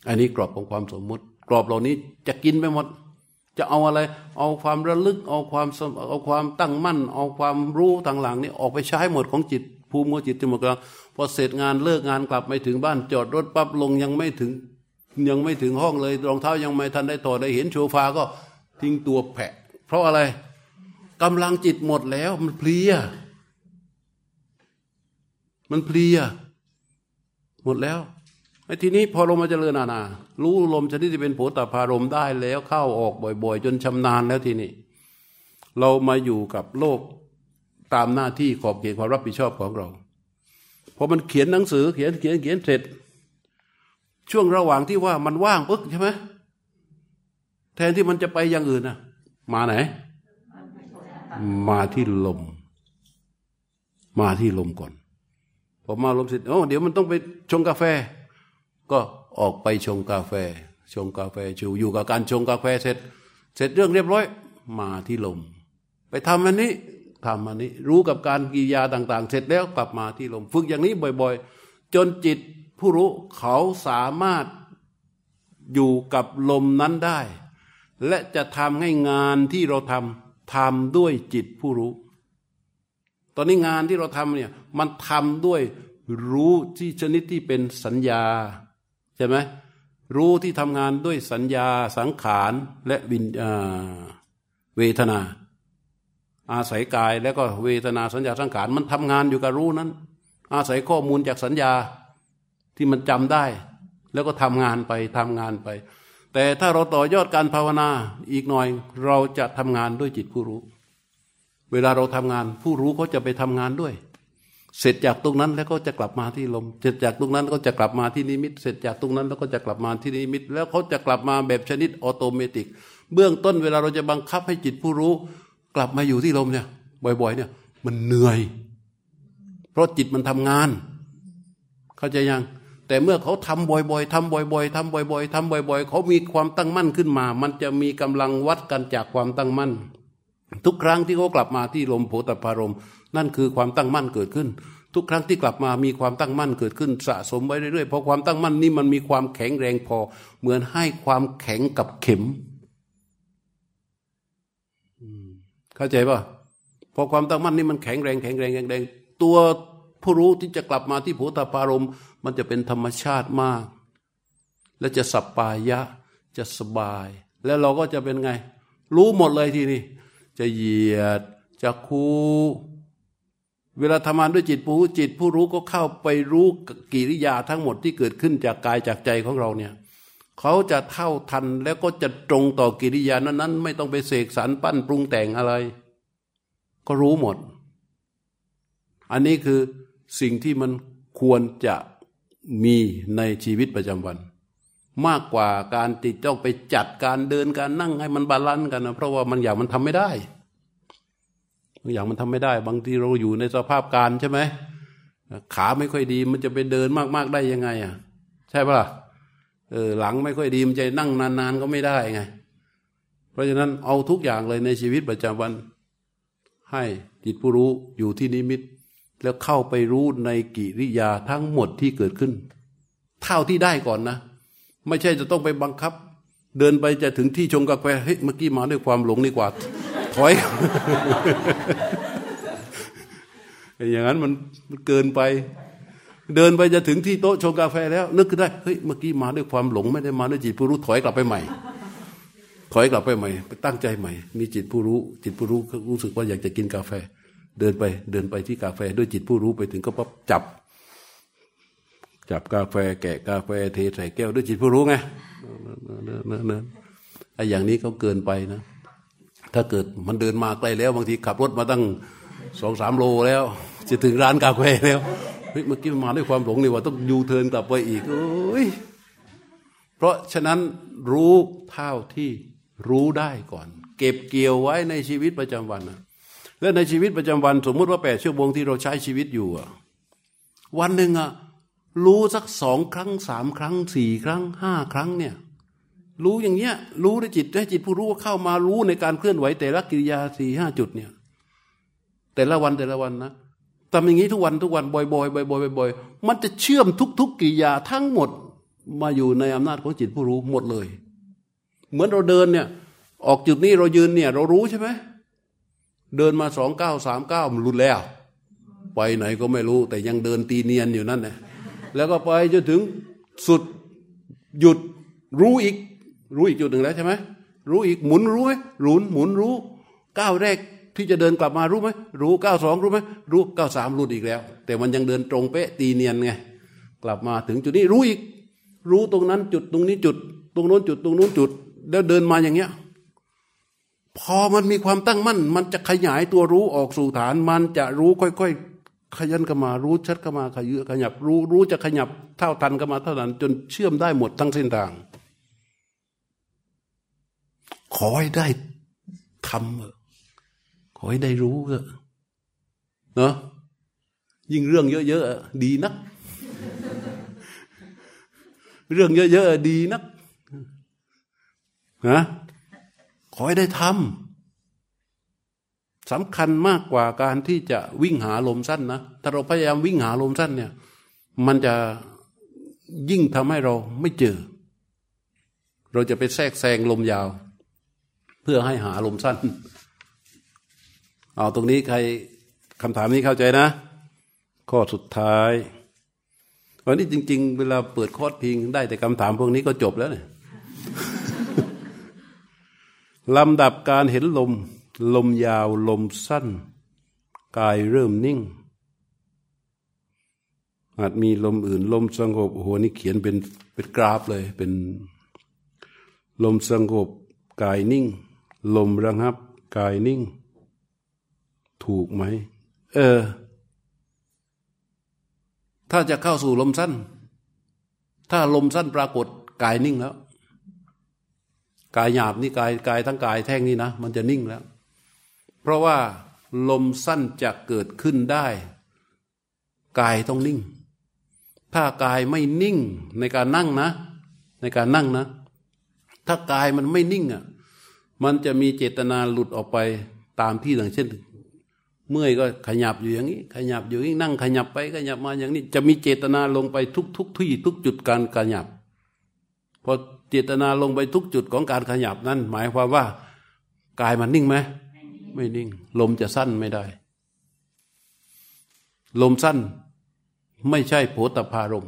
อันนี้กรอบของความสมมุติ กรอบเหล่านี้จะกินไปหมด จะเอาอะไร เอาความระลึก เอาความเอาความตั้งมั่น เอาความรู้ทางหลังนี้ออกไปใช้หมดของจิต ภูมิของจิตที่หมดกลางพอเสร็จงานเลิกงานกลับไปถึงบ้านจอดรถปั๊บลงยังไม่ถึง ยังไม่ถึงห้องเลยรองเท้ายังไม่ทันได้ถอดได้เห็นโชฟาก็ทิ้งตัวแผะ เพราะอะไรกำลังจิตหมดแล้วมันเพลีย มันเพลีย หมดแล้วไอ้ทีนี้พอลมมาเจริญนานา รู้ลมชนิดที่เป็นโผตพารมได้แล้วเข้าออกบ่อย ๆ จนชำนาญแล้วทีนี้ เรามาอยู่กับโลกตามหน้าที่ขอบเขตความรับผิดชอบของเราพอมันเขียนหนังสือเขียนเขียนเขียนเสร็จ ช่วงระหว่างที่ว่ามันว่างปึ๊กใช่ไหมแทนที่มันจะไปอย่างอื่นนะมาไหน มาที่ลม มาที่ลมก่อน อมาลมเสร็จโอ้เดี๋ยวมันต้องไปชงกาแฟ ก็ออกไปชงกาแฟ ชงกาแฟชูอยู่กับการชงกาแฟเสร็จ เสร็จเรื่องเรียบร้อย มาที่ลม ไปทำอันนี้ทำอันนี้ รู้กับการกิยาต่าง ๆ เสร็จแล้วกลับมาที่ลม ฝึกอย่างนี้บ่อย ๆ จนจิตผู้รู้เขาสามารถอยู่กับลมนั้นได้ และจะทำให้งานที่เราทำทำด้วยจิตผู้รู้ ตอนนี้งานที่เราทำเนี่ย มันทำด้วยรู้ที่ชนิดที่เป็นสัญญาใช่ไหมรู้ที่ทำงานด้วยสัญญาสังขารและวิญเวทนา อาศัยกายแล้วก็เวทนาสัญญาสังขารมันทำงานอยู่กับรู้นั้น อาศัยข้อมูลจากสัญญาที่มันจำได้ แล้วก็ทำงานไปทำงานไป แต่ถ้าเราต่อยอดการภาวนาอีกหน่อยเราจะทำงานด้วยจิตผู้รู้ เวลาเราทำงานผู้รู้เขาจะไปทำงานด้วย เสร็จจากตรงนั้นแล้วก็จะกลับมาที่ลม เสร็จจากตรงนั้นก็จะกลับมาที่นิมิต เสร็จจากตรงนั้นแล้วก็จะกลับมาที่นิมิต แล้วเขาจะกลับมาแบบชนิดออโตเมติก เบื้องต้นเวลาเราจะบังคับให้จิตผู้รู้ กลับมาอยู่ที่ลมเนี่ย บ่อยๆ เนี่ย มันเหนื่อย เพราะจิตมันทำงาน เข้าใจยัง แต่เมื่อเขาทำบ่อยๆทำบ่อย ๆทำบ่อย ๆทำบ่อย ๆ เขามีความตั้งมั่นขึ้นมา มันจะมีกำลังวัดกันจากความตั้งมั่น ทุกครั้งที่เขากลับมาที่ลมโพธพารมนั่นคือความตั้งมั่นเกิดขึ้น ทุกครั้งที่กลับมามีความตั้งมั่นเกิดขึ้นสะสมไว้เรื่อยๆเพราะความตั้งมั่นนี่มันมีความแข็งแรงพอ เหมือนให้ความแข็งกับเข็มเข้าใจป่ะพอความตั้งมั่นนี่มันแข็งแรงแข็งแรงแข็งแรงตัวผู้รู้ที่จะกลับมาที่โพธพารมมันจะเป็นธรรมชาติมาก และจะสับปายะจะสบาย แล้วเราก็จะเป็นไง รู้หมดเลยทีนี้ จะเหยียด จะคูเวลาทำงานด้วยจิตผู้จิตผู้รู้ก็เข้าไปรู้กิริยาทั้งหมดที่เกิดขึ้นจากกายจากใจของเราเนี่ยเขาจะเท่าทันแล้วก็จะตรงต่อกิริยานั้นๆ ไม่ต้องไปเสกสรรปั้นปรุงแต่งอะไร ก็รู้หมด อันนี้คือสิ่งที่มันควรจะมีในชีวิตประจำวัน มากกว่าการที่ต้องไปจัดการเดินการนั่งให้มัน balance กันนะเพราะว่ามันอย่างมันทำไม่ได้บางอย่างมันทำไม่ได้ บางทีเราอยู่ในสภาพกายใช่ไหมขาไม่ค่อยดีมันจะไปเดินมากๆได้ยังไงอะใช่ปะล่ะเออหลังไม่ค่อยดีมันจะนั่งนานๆก็ไม่ได้ไง เพราะฉะนั้นเอาทุกอย่างเลยในชีวิตประจำวัน ให้จิตผู้รู้อยู่ที่นิมิต แล้วเข้าไปรู้ในกิริยาทั้งหมดที่เกิดขึ้น เท่าที่ได้ก่อนนะ ไม่ใช่จะต้องไปบังคับ เดินไปจะถึงที่ชงกาแฟเฮ้ยเมื่อกี้มาด้วยความหลงดีกว่า ถอยอย่างนั้นมันเกินไป เดินไปจะถึงที่โต๊ะชงกาแฟแล้ว นึกขึ้นได้เฮ้ยเมื่อกี้มาด้วยความหลง ไม่ได้มาด้วยจิตผู้รู้ถอยกลับไปใหม่ ถอยกลับไปใหม่ ไปตั้งใจใหม่ มีจิตผู้รู้ จิตผู้รู้รู้สึกว่าอยากจะกินกาแฟ เดินไปเดินไปที่กาแฟด้วยจิตผู้รู้ไปถึงก็ปั๊บจับ จับกาแฟแกะกาแฟเทใส่แก้วด้วยจิตผู้รู้ไงนั่นไอ้อย่างนี้เขาเกินไปนะ ถ้าเกิดมันเดินมาไกลแล้ว บางทีขับรถมาตั้งสองสามโลแล้ว จะถึงร้านกาแฟแล้วเฮ้ยเมื่อกี้มาด้วยความหลงนี่ว่าต้องยูเทิร์นกลับไปอีกโอ้ยเพราะฉะนั้นรู้เท่าที่รู้ได้ก่อน เก็บเกี่ยวไว้ในชีวิตประจำวันนะและในชีวิตประจำวัน สมมุติว่าแปดชั่วโมงที่เราใช้ชีวิตอยู่อะวันหนึ่งอะ รู้สักสองครั้งสามครั้งสี่ครั้งห้าครั้งเนี่ย รู้อย่างเงี้ย รู้ในจิตให้จิตผู้รู้เข้ามารู้ในการเคลื่อนไหวแต่ละกิริยาสี่ห้าจุดเนี่ย แต่ละวันแต่ละวันนะทำอย่างนี้ทุกวันทุกวันบ่อยๆบ่อยๆบ่อยๆมันจะเชื่อมทุก ๆกิริยาทั้งหมดมาอยู่ในอำนาจของจิตผู้รู้หมดเลย เหมือนเราเดินเนี่ย ออกจุดนี้เรายืนเนี่ย เรารู้ใช่ไหมเดินมาสองเก้าสามเก้ามันรุนแล้ว ไปไหนก็ไม่รู้ แต่ยังเดินตีเนียนอยู่นั่นแหละ แล้วก็ไปจนถึงสุดหยุดรู้อีก รู้อีกจุดหนึ่งแล้วใช่ไหมรู้อีกหมุนรู้ไหมหมุนหมุนรู้ก้าวแรกที่จะเดินกลับมารู้ไหมรู้ก้าวสองรู้ไหมรู้ก้าวสามรู้อีกแล้ว แต่มันยังเดินตรงเป๊ะตีเนียนไงกลับมาถึงจุดนี้รู้อีก รู้ตรงนั้นจุดตรงนี้จุด ตรงโน้นจุดตรงโน้นจุด แล้วเดินมาอย่างเงี้ยพอมันมีความตั้งมั่น มันจะขยายตัวรู้ออกสู่ฐาน มันจะรู้ค่อยๆ ขยันกันมารู้ชัดกันมาขยือขยับรู้รู้จะขยับเท่าทันกันมาเท่านั้น จนเชื่อมได้หมดทั้งเส้นทาง ขอให้ได้ทำขอให้ได้รู้เเนาะยิ่งเรื่องเยอะๆดีนัก เรื่องเยอะๆดีนักนะขอให้ได้ทำ สำคัญมากกว่าการที่จะวิ่งหาลมสั้นนะ ถ้าเราพยายามวิ่งหาลมสั้นเนี่ย มันจะยิ่งทำให้เราไม่เจอ เราจะไปแทรกแซงลมยาว เพื่อให้หาลมสั้น เอาตรงนี้ใครคำถามนี้เข้าใจนะ ข้อสุดท้าย วันนี้จริง ๆ เวลาเปิดคอร์สพิงได้แต่คำถามพวกนี้ก็จบแล้วเนี่ยลำดับการเห็นลม ลมยาวลมสั้น กายเริ่มนิ่ง อาจมีลมอื่น ลมสงบโอ้โหนี่เขียนเป็นเป็นกราฟเลย เป็นลมสงบกายนิ่ง ลมระงับ กายนิ่ง ถูกไหม เออ ถ้าจะเข้าสู่ลมสั้น ถ้าลมสั้นปรากฏกายนิ่งแล้วกายหยาบนี่กายกายทั้งกายแท่งนี่นะ มันจะนิ่งแล้ว เพราะว่าลมสั้นจะเกิดขึ้นได้ กายต้องนิ่ง ถ้ากายไม่นิ่งในการนั่งนะ ในการนั่งนะ ถ้ากายมันไม่นิ่งอะมันจะมีเจตนาหลุดออกไปตามที่อย่างเช่น เมื่อยก็ขยับอยู่อย่างนี้ ขยับอยู่อย่างนี้นั่งขยับไปขยับมาอย่างนี้ จะมีเจตนาลงไปทุกทุกที่ทุกจุดการขยับพอเจตนาลงไปทุกจุดของการขยับนั้น หมายความว่ากายมันนิ่งไหม ไม่นิ่ง ลมจะสั้นไม่ได้ ลมสั้นไม่ใช่โผตพารม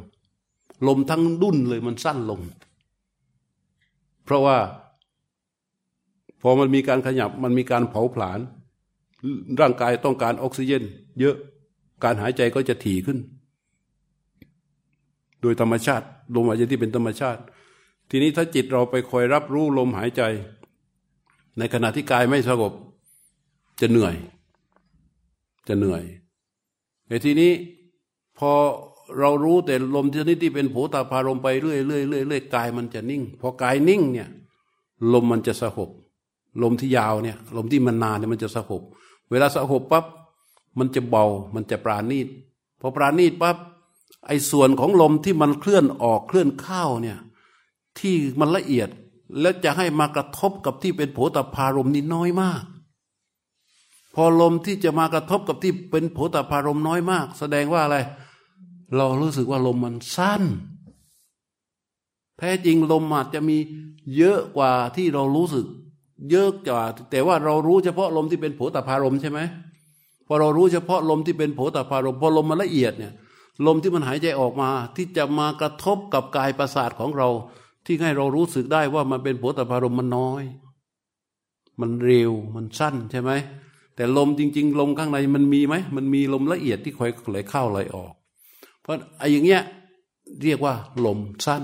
ลมทั้งดุนเลยมันสั้นลง เพราะว่า พอมันมีการขยับมันมีการเผาผลาญร่างกายต้องการออกซิเจน เยอะการหายใจก็จะถี่ขึ้น โดยธรรมชาติ ลมหายใจที่เป็นธรรมชาติ ทีนี้ถ้าจิตเราไปคอยรับรู้ลมหายใจ ในขณะที่กายไม่สงบ จะเหนื่อย จะเหนื่อยแต่ทีนี้พอเรารู้แต่ลมที่นี้ที่เป็นโผตาพารมไปเรื่อยเรื่อยเรื่อยเรื่อยกายมันจะนิ่ง พอกายนิ่งเนี่ย ลมมันจะสงบลมที่ยาวเนี่ย ลมที่มันนานเนี่ยมันจะสงบเวลาสงบปั๊บมันจะเบา มันจะปราณีตพอปราณีตปั๊บไอ้ส่วนของลมที่มันเคลื่อนออกเคลื่อนเข้าเนี่ย ที่มันละเอียดแล้วจะให้มากระทบกับที่เป็นโผตาพารมนี่น้อยมาก พอลมที่จะมากระทบกับที่เป็นโผตพารมน้อยมาก แสดงว่าอะไร เรารู้สึกว่าลมมันสั้น แท้จริงลมอาจจะมีเยอะกว่าที่เรารู้สึก เยอะกว่าแต่ว่าเรารู้เฉพาะลมที่เป็นโผตพารมใช่ไหมพอเรารู้เฉพาะลมที่เป็นโผตพารมพอลมมันละเอียดเนี่ยลมที่มันหายใจออกมา ที่จะมากระทบกับกายประสาทของเรา ที่ให้เรารู้สึกได้ว่ามันเป็นโผตพารมมันน้อย มันเร็วมันสั้นใช่ไหม แต่ลมจริง ๆ ลมข้างในมันมีไหมมันมีลมละเอียดที่คอยไหลเข้าไหลออก เพราะไอ้อย่างเงี้ยเรียกว่าลมสั้น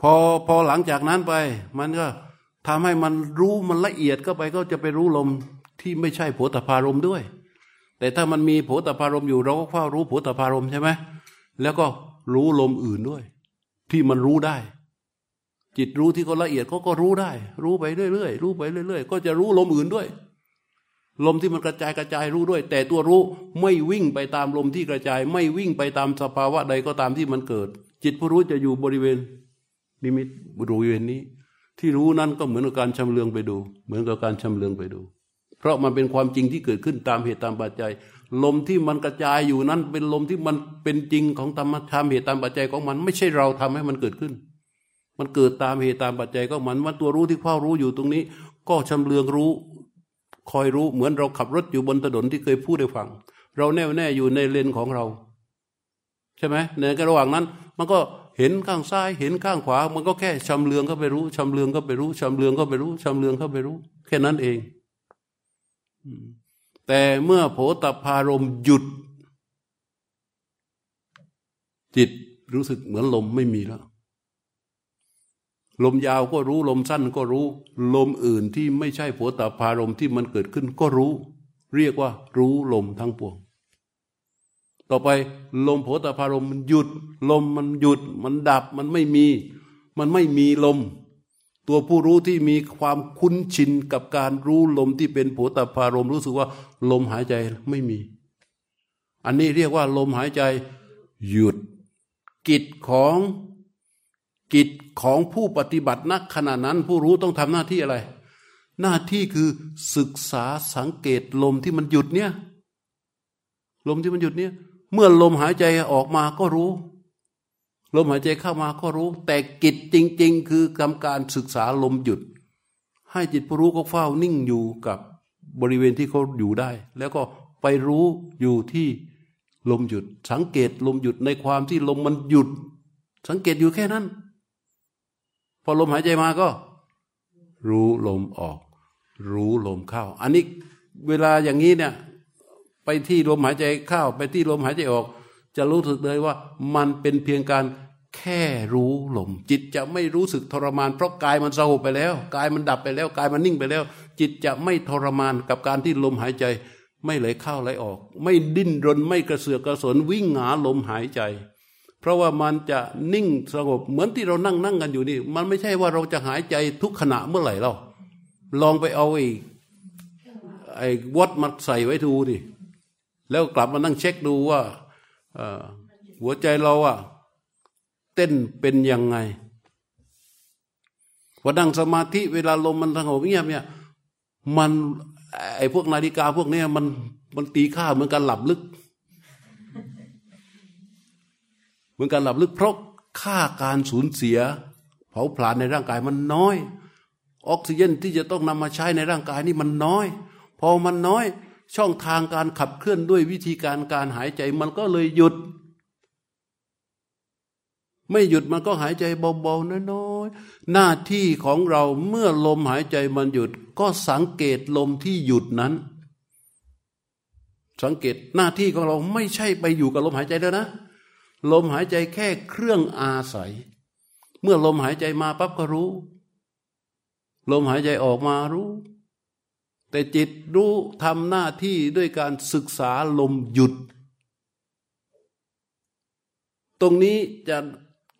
พอพอหลังจากนั้นไป มันก็ทำให้มันรู้มันละเอียดก็ไปก็จะไปรู้ลมที่ไม่ใช่โผฏฐารมด้วย แต่ถ้ามันมีโผฏฐารมอยู่เราก็เฝ้ารู้โผฏฐารมใช่ไหมแล้วก็รู้ลมอื่นด้วย ที่มันรู้ได้ จิตรู้ที่เขาละเอียดเขาก็รู้ได้ รู้ไปเรื่อยๆรู้ไปเรื่อยๆ ก็จะรู้ลมอื่นด้วย ลมที่มันกระจายกระจายรู้ด้วย แต่ตัวรู้ไม่วิ่งไปตามลมที่กระจาย ไม่วิ่งไปตามสภาวะใดก็ตามที่มันเกิด จิตผู้รู้จะอยู่บริเวณนิมิตบริเวณนี้ ที่รู้นั้นก็เหมือนกับการชำเลืองไปดู เหมือนกับการชำเลืองไปดู เพราะมันเป็นความจริงที่เกิดขึ้นตามเหตุตามปัจจัย ลมที่มันกระจายอยู่นั้นเป็นลมที่มันเป็นจริงของธรรมธรรมเหตุตามปัจจัยของมัน ไม่ใช่เราทำให้มันเกิดขึ้น มันเกิดตามเหตุตามปัจจัยของมันว่าตัวรู้ที่เฝ้ารู้อยู่ตรงนี้ ก็ชำเลืองรู้ คอยรู้เหมือนเราขับรถอยู่บนถนนที่เคยพูดให้ฟัง เราแน่วแน่อยู่ในเลนของเรา ใช่ไหมในระหว่างนั้น มันก็เห็นข้างซ้ายเห็นข้างขวา มันก็แค่ชำเลืองก็ไปรู้ชำเลืองก็ไปรู้ชำเลืองก็ไปรู้ชำเลืองก็ไปรู้ แค่นั้นเองแต่เมื่อโผตพารมหยุด จิตรู้สึกเหมือนลมไม่มีแล้ว ลมยาวก็รู้ลมสั้นก็รู้ ลมอื่นที่ไม่ใช่โผตาพารมที่มันเกิดขึ้นก็รู้ เรียกว่ารู้ลมทั้งปวง ต่อไปลมโผฏฐารมมันหยุด ลมมันหยุด มันดับมันไม่มี มันไม่มีลม ตัวผู้รู้ที่มีความคุ้นชินกับการรู้ลมที่เป็นโผฏฐารมรู้สึกว่า ลมหายใจไม่มี อันนี้เรียกว่าลมหายใจ หยุด กิจของ กิจของผู้ปฏิบัตินักขณะนั้น ผู้รู้ต้องทำหน้าที่อะไร หน้าที่คือศึกษาสังเกตลมที่มันหยุดเนี่ยลมที่มันหยุดเนี่ย เมื่อลมหายใจออกมาก็รู้ ลมหายใจเข้ามาก็รู้ แต่กิจจริง ๆ คือกรรมการศึกษาลมหยุด ให้จิตผู้รู้ก็เฝ้านิ่งอยู่กับบริเวณที่เขาอยู่ได้ แล้วก็ไปรู้อยู่ที่ลมหยุด สังเกตลมหยุดในความที่ลมมันหยุด สังเกตอยู่แค่นั้น พอลมหายใจมาก็ รู้ลมออก รู้ลมเข้า อันนี้เวลาอย่างนี้เนี่ย ไปที่ลมหายใจเข้า ไปที่ลมหายใจออก จะรู้สึกเลยว่า มันเป็นเพียงการแค่รู้ลม จิตจะไม่รู้สึกทรมาน เพราะกายมันสงบไปแล้วกายมันดับไปแล้วกายมันนิ่งไปแล้ว จิตจะไม่ทรมานกับการที่ลมหายใจ ไม่ไหลเข้าไหลออก ไม่ดิ้นรนไม่กระเสือกกระสนวิ่งหาลมหายใจ เพราะว่ามันจะนิ่งสงบเหมือนที่เรานั่งนั่งกันอยู่นี่ มันไม่ใช่ว่าเราจะหายใจทุกขณะเมื่อไหร่เราลองไปเอาไอ้ไอ้วัดมาใส่ไว้ดูดิแล้วกลับมานั่งเช็คดูว่าหัวใจเราอะเต้นเป็นยังไงพอนั่งสมาธิเวลาลมมันสงบเงียบเนี่ยมันไอ้พวกนาฬิกาพวกนี้มันมันตีค่าเหมือนการหลับลึก เห มือนการหลับลึกเพราะค่าการสูญเสีย เผาผลาญในร่างกายมันน้อย ออกซิเจนที่จะต้องนำมาใช้ในร่างกายนี่มันน้อย พอมันน้อยช่องทางการขับเคลื่อนด้วยวิธีการการหายใจมันก็เลยหยุด ไม่หยุดมันก็หายใจเบาๆน้อยๆหน้าที่ของเราเมื่อลมหายใจมันหยุด ก็สังเกตลมที่หยุดนั้น สังเกตหน้าที่ของเราไม่ใช่ไปอยู่กับลมหายใจแล้วนะ ลมหายใจแค่เครื่องอาศัย เมื่อลมหายใจมาปั๊บก็รู้ ลมหายใจออกมารู้ แต่จิตรู้ทำหน้าที่ด้วยการศึกษาลมหยุด ตรงนี้จะ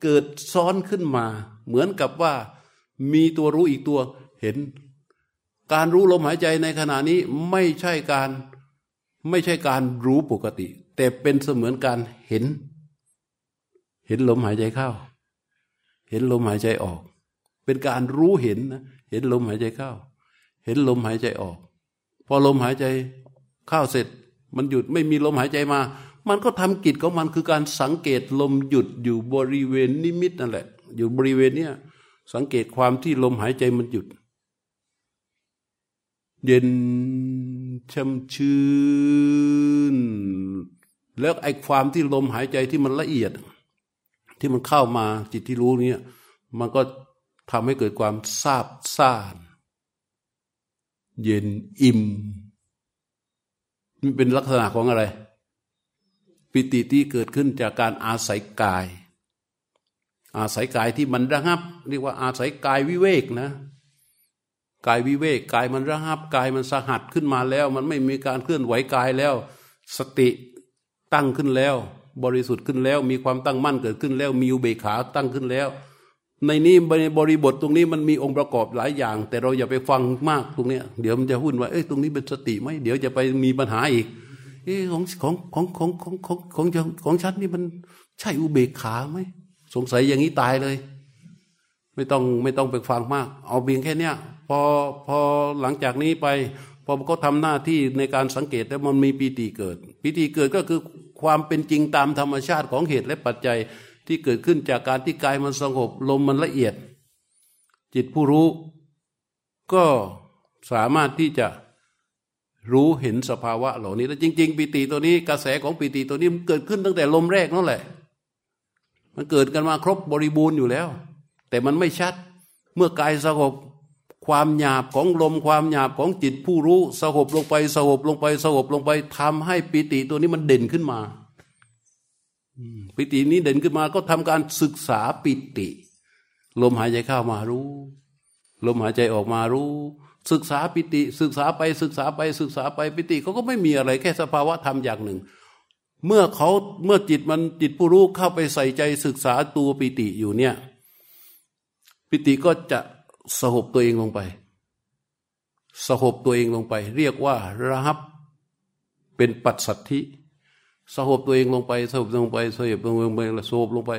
เกิดซ้อนขึ้นมา เหมือนกับว่ามีตัวรู้อีกตัวเห็น การรู้ลมหายใจในขณะนี้ไม่ใช่การไม่ใช่การรู้ปกติ แต่เป็นเสมือนการเห็น เห็นลมหายใจเข้า เห็นลมหายใจออก เป็นการรู้เห็นนะเห็นลมหายใจเข้า เห็นลมหายใจออก พอลมหายใจเข้าเสร็จ มันหยุดไม่มีลมหายใจมา มันก็ทำกิจของมันคือการสังเกตลมหยุดอยู่บริเวณนิมิตนั่นแหละ อยู่บริเวณเนี้ยสังเกตความที่ลมหายใจมันหยุด เย็นช่ำชื่น แล้วไอ้ความที่ลมหายใจที่มันละเอียด ที่มันเข้ามาจิตที่รู้เนี่ย มันก็ทำให้เกิดความซาบซ่าน เย็นอิ่มมันเป็นลักษณะของอะไร ปิติที่เกิดขึ้นจากการอาศัยกาย อาศัยกายที่มันระงับ เรียกว่าอาศัยกายวิเวกนะกายวิเวกกายมันระงับกายมันสหัดขึ้นมาแล้ว มันไม่มีการเคลื่อนไหวกายแล้ว สติตั้งขึ้นแล้ว บริสุทธิ์ขึ้นแล้ว มีความตั้งมั่นเกิดขึ้นแล้ว มีอุเบกขาตั้งขึ้นแล้ว ในนี้ในบริบทตรงนี้มันมีองค์ประกอบหลายอย่าง แต่เราอย่าไปฟังมากตรงเนี้ยเดี๋ยวมันจะหุ้นว่าเอ้ยตรงนี้เป็นสติไหมเดี๋ยวจะไปมีปัญหาอีกเอ้ของของของของของของของของฉันนี่มันใช่อุเบกขาไหมสงสัยอย่างนี้ตายเลย ไม่ต้องไม่ต้องไปฟังมาก เอาเพียงแค่เนี้ยพอพอหลังจากนี้ไปพอเขาทาหน้าที่ในการสังเกตแล้วมันมีปีติเกิดปีติเกิดก็คือ ความเป็นจริงตามธรรมชาติของเหตุและปัจจัยที่เกิดขึ้นจากการที่กายมันสงบลมมันละเอียด จิตผู้รู้ ก็สามารถที่จะรู้เห็นสภาวะเหล่านี้แล้วจริง ๆ ปิติตัวนี้กระแสของปิติตัวนี้มันเกิดขึ้นตั้งแต่ลมแรกนั่นแหละ มันเกิดกันมาครบบริบูรณ์อยู่แล้ว แต่มันไม่ชัด เมื่อกายสงบ ความหยาบของลมความหยาบของจิตผู้รู้สงบลงไปสงบลงไปสงบลงไปทำให้ปิติตัวนี้มันเด่นขึ้นมาปิตินี้เด่นขึ้นมาก็ทำการศึกษาปิติ ลมหายใจเข้ามารู้ ลมหายใจออกมารู้ ศึกษาปิติ ศึกษาไปศึกษาไปศึกษาไปปิติเขาก็ไม่มีอะไรแค่สภาวะธรรมอย่างหนึ่ง เมื่อเขาเมื่อจิตมันจิตผู้รู้เข้าไปใส่ใจศึกษาตัวปิติอยู่เนี่ย ปิติก็จะ สหบตัวเองลงไป สหบตัวเองลงไป เรียกว่าระหับเป็นปัจสัทธิสหบตัวเองลงไปสหบลงไปสหบลงไปสหบลงไป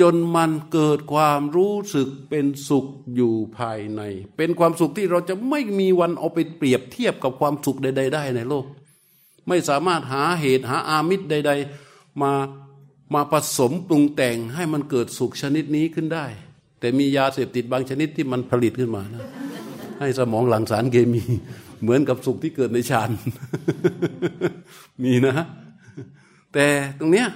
จนมันเกิดความรู้สึกเป็นสุขอยู่ภายใน เป็นความสุขที่เราจะไม่มีวันเอาไปเปรียบเทียบกับความสุขใด ๆ ได้ในโลก ไม่สามารถหาเหตุหาอามิตรใด ๆ มามาผสมปรุงแต่งให้มันเกิดสุขชนิดนี้ขึ้นได้ แต่มียาเสพติดบางชนิดที่มันผลิตขึ้นมานะให้สมองหลั่งสารเคมี เหมือนกับสุขที่เกิดในฌานมีนะ แต่ตรงเนี้ย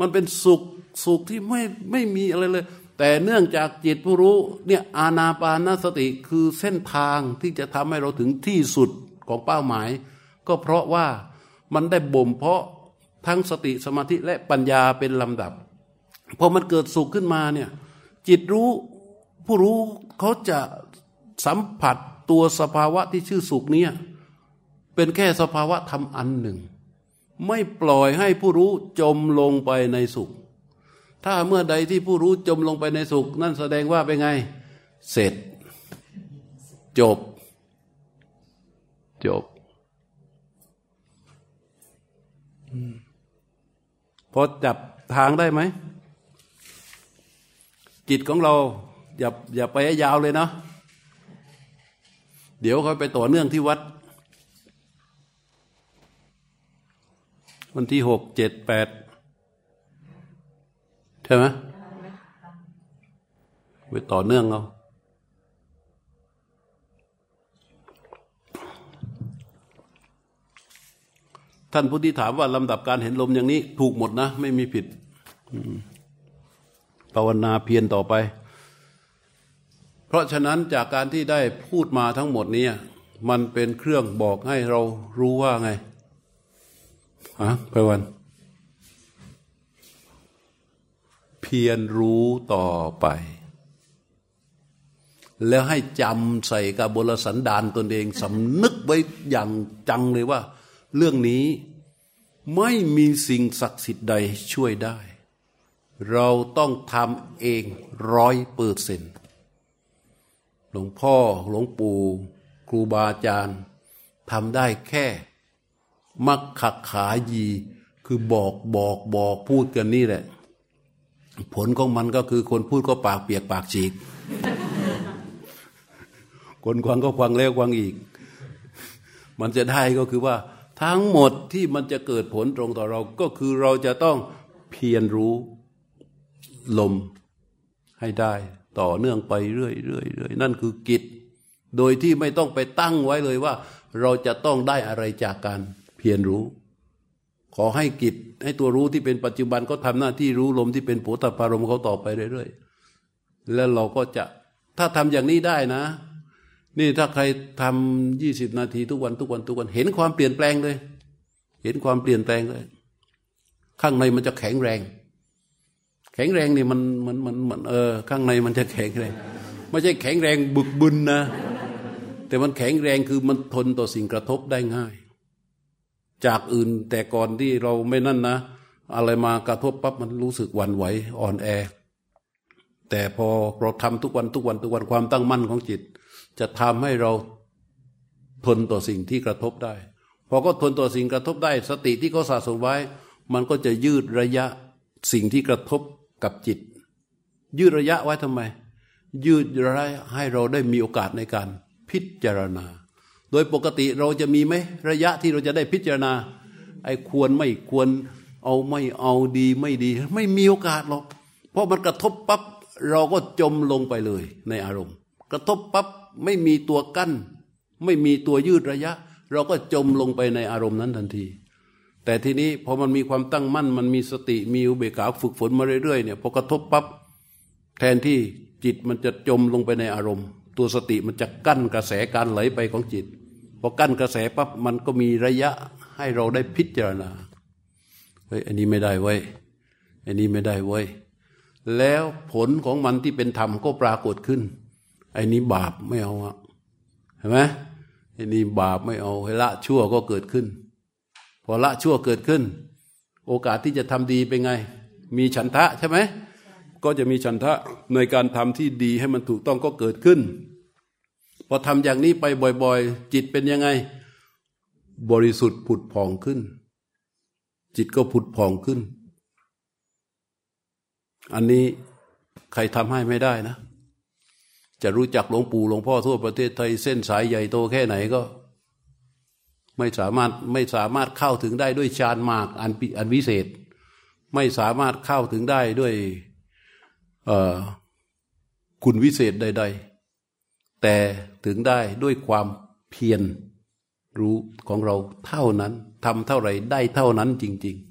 มันเป็นสุขสุขที่ไม่ไม่มีอะไรเลย แต่เนื่องจากจิตผู้รู้เนี่ยอาณาปานสติคือเส้นทางที่จะทำให้เราถึงที่สุดของเป้าหมาย ก็เพราะว่ามันได้บ่มเพาะทั้งสติสมาธิและปัญญาเป็นลำดับพอมันเกิดสุขขึ้นมาเนี่ย จิตรู้ผู้รู้เขาจะสัมผัสตัวสภาวะที่ชื่อสุขเนี่ยเป็นแค่สภาวะธรรมอันหนึ่ง ไม่ปล่อยให้ผู้รู้จมลงไปในสุข ถ้าเมื่อใดที่ผู้รู้จมลงไปในสุข นั่นแสดงว่าเป็นไง เสร็จ จบ จบพอจับทางได้ไหม จิตของเราอย่าอย่าไปยาวเลยเนาะเดี๋ยวค่อยไปต่อเนื่องที่วัด วันที่หกเจ็ดแปดใช่ไหมไปต่อเนื่องเอาท่านผู้ที่ถามว่าลำดับการเห็นลมอย่างนี้ ถูกหมดนะ ไม่มีผิดาวนาเพียรต่อไป เพราะฉะนั้นจากการที่ได้พูดมาทั้งหมดนี้มันเป็นเครื่องบอกให้เรารู้ว่าไงฮะไปวัน เพียรรู้ต่อไป แล้วให้จำใส่กับบรสันดานตนเองสำนึกไว้อย่างจังเลยว่า เรื่องนี้ไม่มีสิ่งศักดิ์สิทธิ์ใดช่วยได้ เราต้องทำเองร้อยเปอร์เซนต์หลวงพ่อหลวงปู่ครูบาอาจารย์ทำได้แค่ มักขักขายี คือบอกบอกบอกพูดกันนี่แหละ ผลของมันก็คือคนพูดก็ปากเปียกปากฉีก คนควังก็ควังแล้วควังอีก มันจะได้ก็คือว่า ทั้งหมดที่มันจะเกิดผลตรงต่อเราก็คือเราจะต้องเพียรรู้ ลมให้ได้ ต่อเนื่องไปเรื่อยเรื่อยเรื่อยนั่นคือกิจ โดยที่ไม่ต้องไปตั้งไว้เลยว่า เราจะต้องได้อะไรจากการเพียรรู้ ขอให้กิจให้ตัวรู้ที่เป็นปัจจุบันก็ทำหน้าที่รู้ลมที่เป็นโผฏฐารมเขาต่อไปเรื่อยๆแล้วเราก็จะถ้าทำอย่างนี้ได้นะ นี่ถ้าใครทำยี่สิบนาทีทุกวันทุกวันทุกวันเห็นความเปลี่ยนแปลงเลย เห็นความเปลี่ยนแปลงเลย ข้างในมันจะแข็งแรง ข็งแรงนี่มันมันมันมันเออข้างในมันจะแข็งแรงไม่ใช่แข็งแรงบึกบึนนะ แต่มันแข็งแรงคือมันทนต่อสิ่งกระทบได้ง่าย จากอื่นแต่ก่อนที่เราไม่นั่นนะ อะไรมากระทบปั๊บมันรู้สึกหวั่นไหวอ่อนแอ แต่พอเราทำทุกวันทุกวันทุกวันความตั้งมั่นของจิต จะทำให้เราทนต่อสิ่งที่กระทบได้ พอก็ทนต่อสิ่งกระทบได้ สติที่เขาสะสมไว้ มันก็จะยืดระยะสิ่งที่กระทบ กับจิต ยืดระยะไว้ทำไม ยืดระยะให้เราได้มีโอกาสในการพิจารณา โดยปกติเราจะมีไหมระยะที่เราจะได้พิจารณา ไอ้ควรไม่ควรเอาไม่เอาดีไม่ดี ไม่มีโอกาสหรอก เพราะมันกระทบปั๊บเราก็จมลงไปเลยในอารมณ์ กระทบปั๊บไม่มีตัวกั้น ไม่มีตัวยืดระยะ เราก็จมลงไปในอารมณ์นั้นทันที แต่ทีนี้พอมันมีความตั้งมั่น มันมีสติมีอุเบกขาฝึกฝนมาเรื่อยๆเนี่ยพอกระทบปั๊บแทนที่จิตมันจะจมลงไปในอารมณ์ ตัวสติมันจะกั้นกระแสการไหลไปของจิตพอกั้นกระแสปั๊บมันก็มีระยะให้เราได้พิจารณาเฮ้ยอันนี้ไม่ได้เว้ยอันนี้ไม่ได้เว้ยแล้วผลของมันที่เป็นธรรมก็ปรากฏขึ้นไอ้นี้บาปไม่เอาอะเห็นไหมไอ้นี้บาปไม่เอาให้ละชั่วก็เกิดขึ้น พอละชั่วเกิดขึ้น โอกาสที่จะทำดีเป็นไง มีฉันทะใช่ไหมก็จะมีฉันทะในการทำที่ดีให้มันถูกต้องก็เกิดขึ้น พอทำอย่างนี้ไปบ่อยๆ จิตเป็นยังไง บริสุทธิ์ผุดผ่องขึ้น จิตก็ผุดผ่องขึ้น อันนี้ใครทำให้ไม่ได้นะ จะรู้จักหลวงปู่หลวงพ่อทั่วประเทศไทยเส้นสายใหญ่โตแค่ไหนก็ ไม่สามารถไม่สามารถเข้าถึงได้ด้วยฌานมากอันอันวิเศษ ไม่สามารถเข้าถึงได้ด้วยคุณวิเศษใด ๆ แต่ถึงได้ด้วยความเพียรรู้ของเราเท่านั้นทำเท่าไรได้เท่านั้นจริง ๆ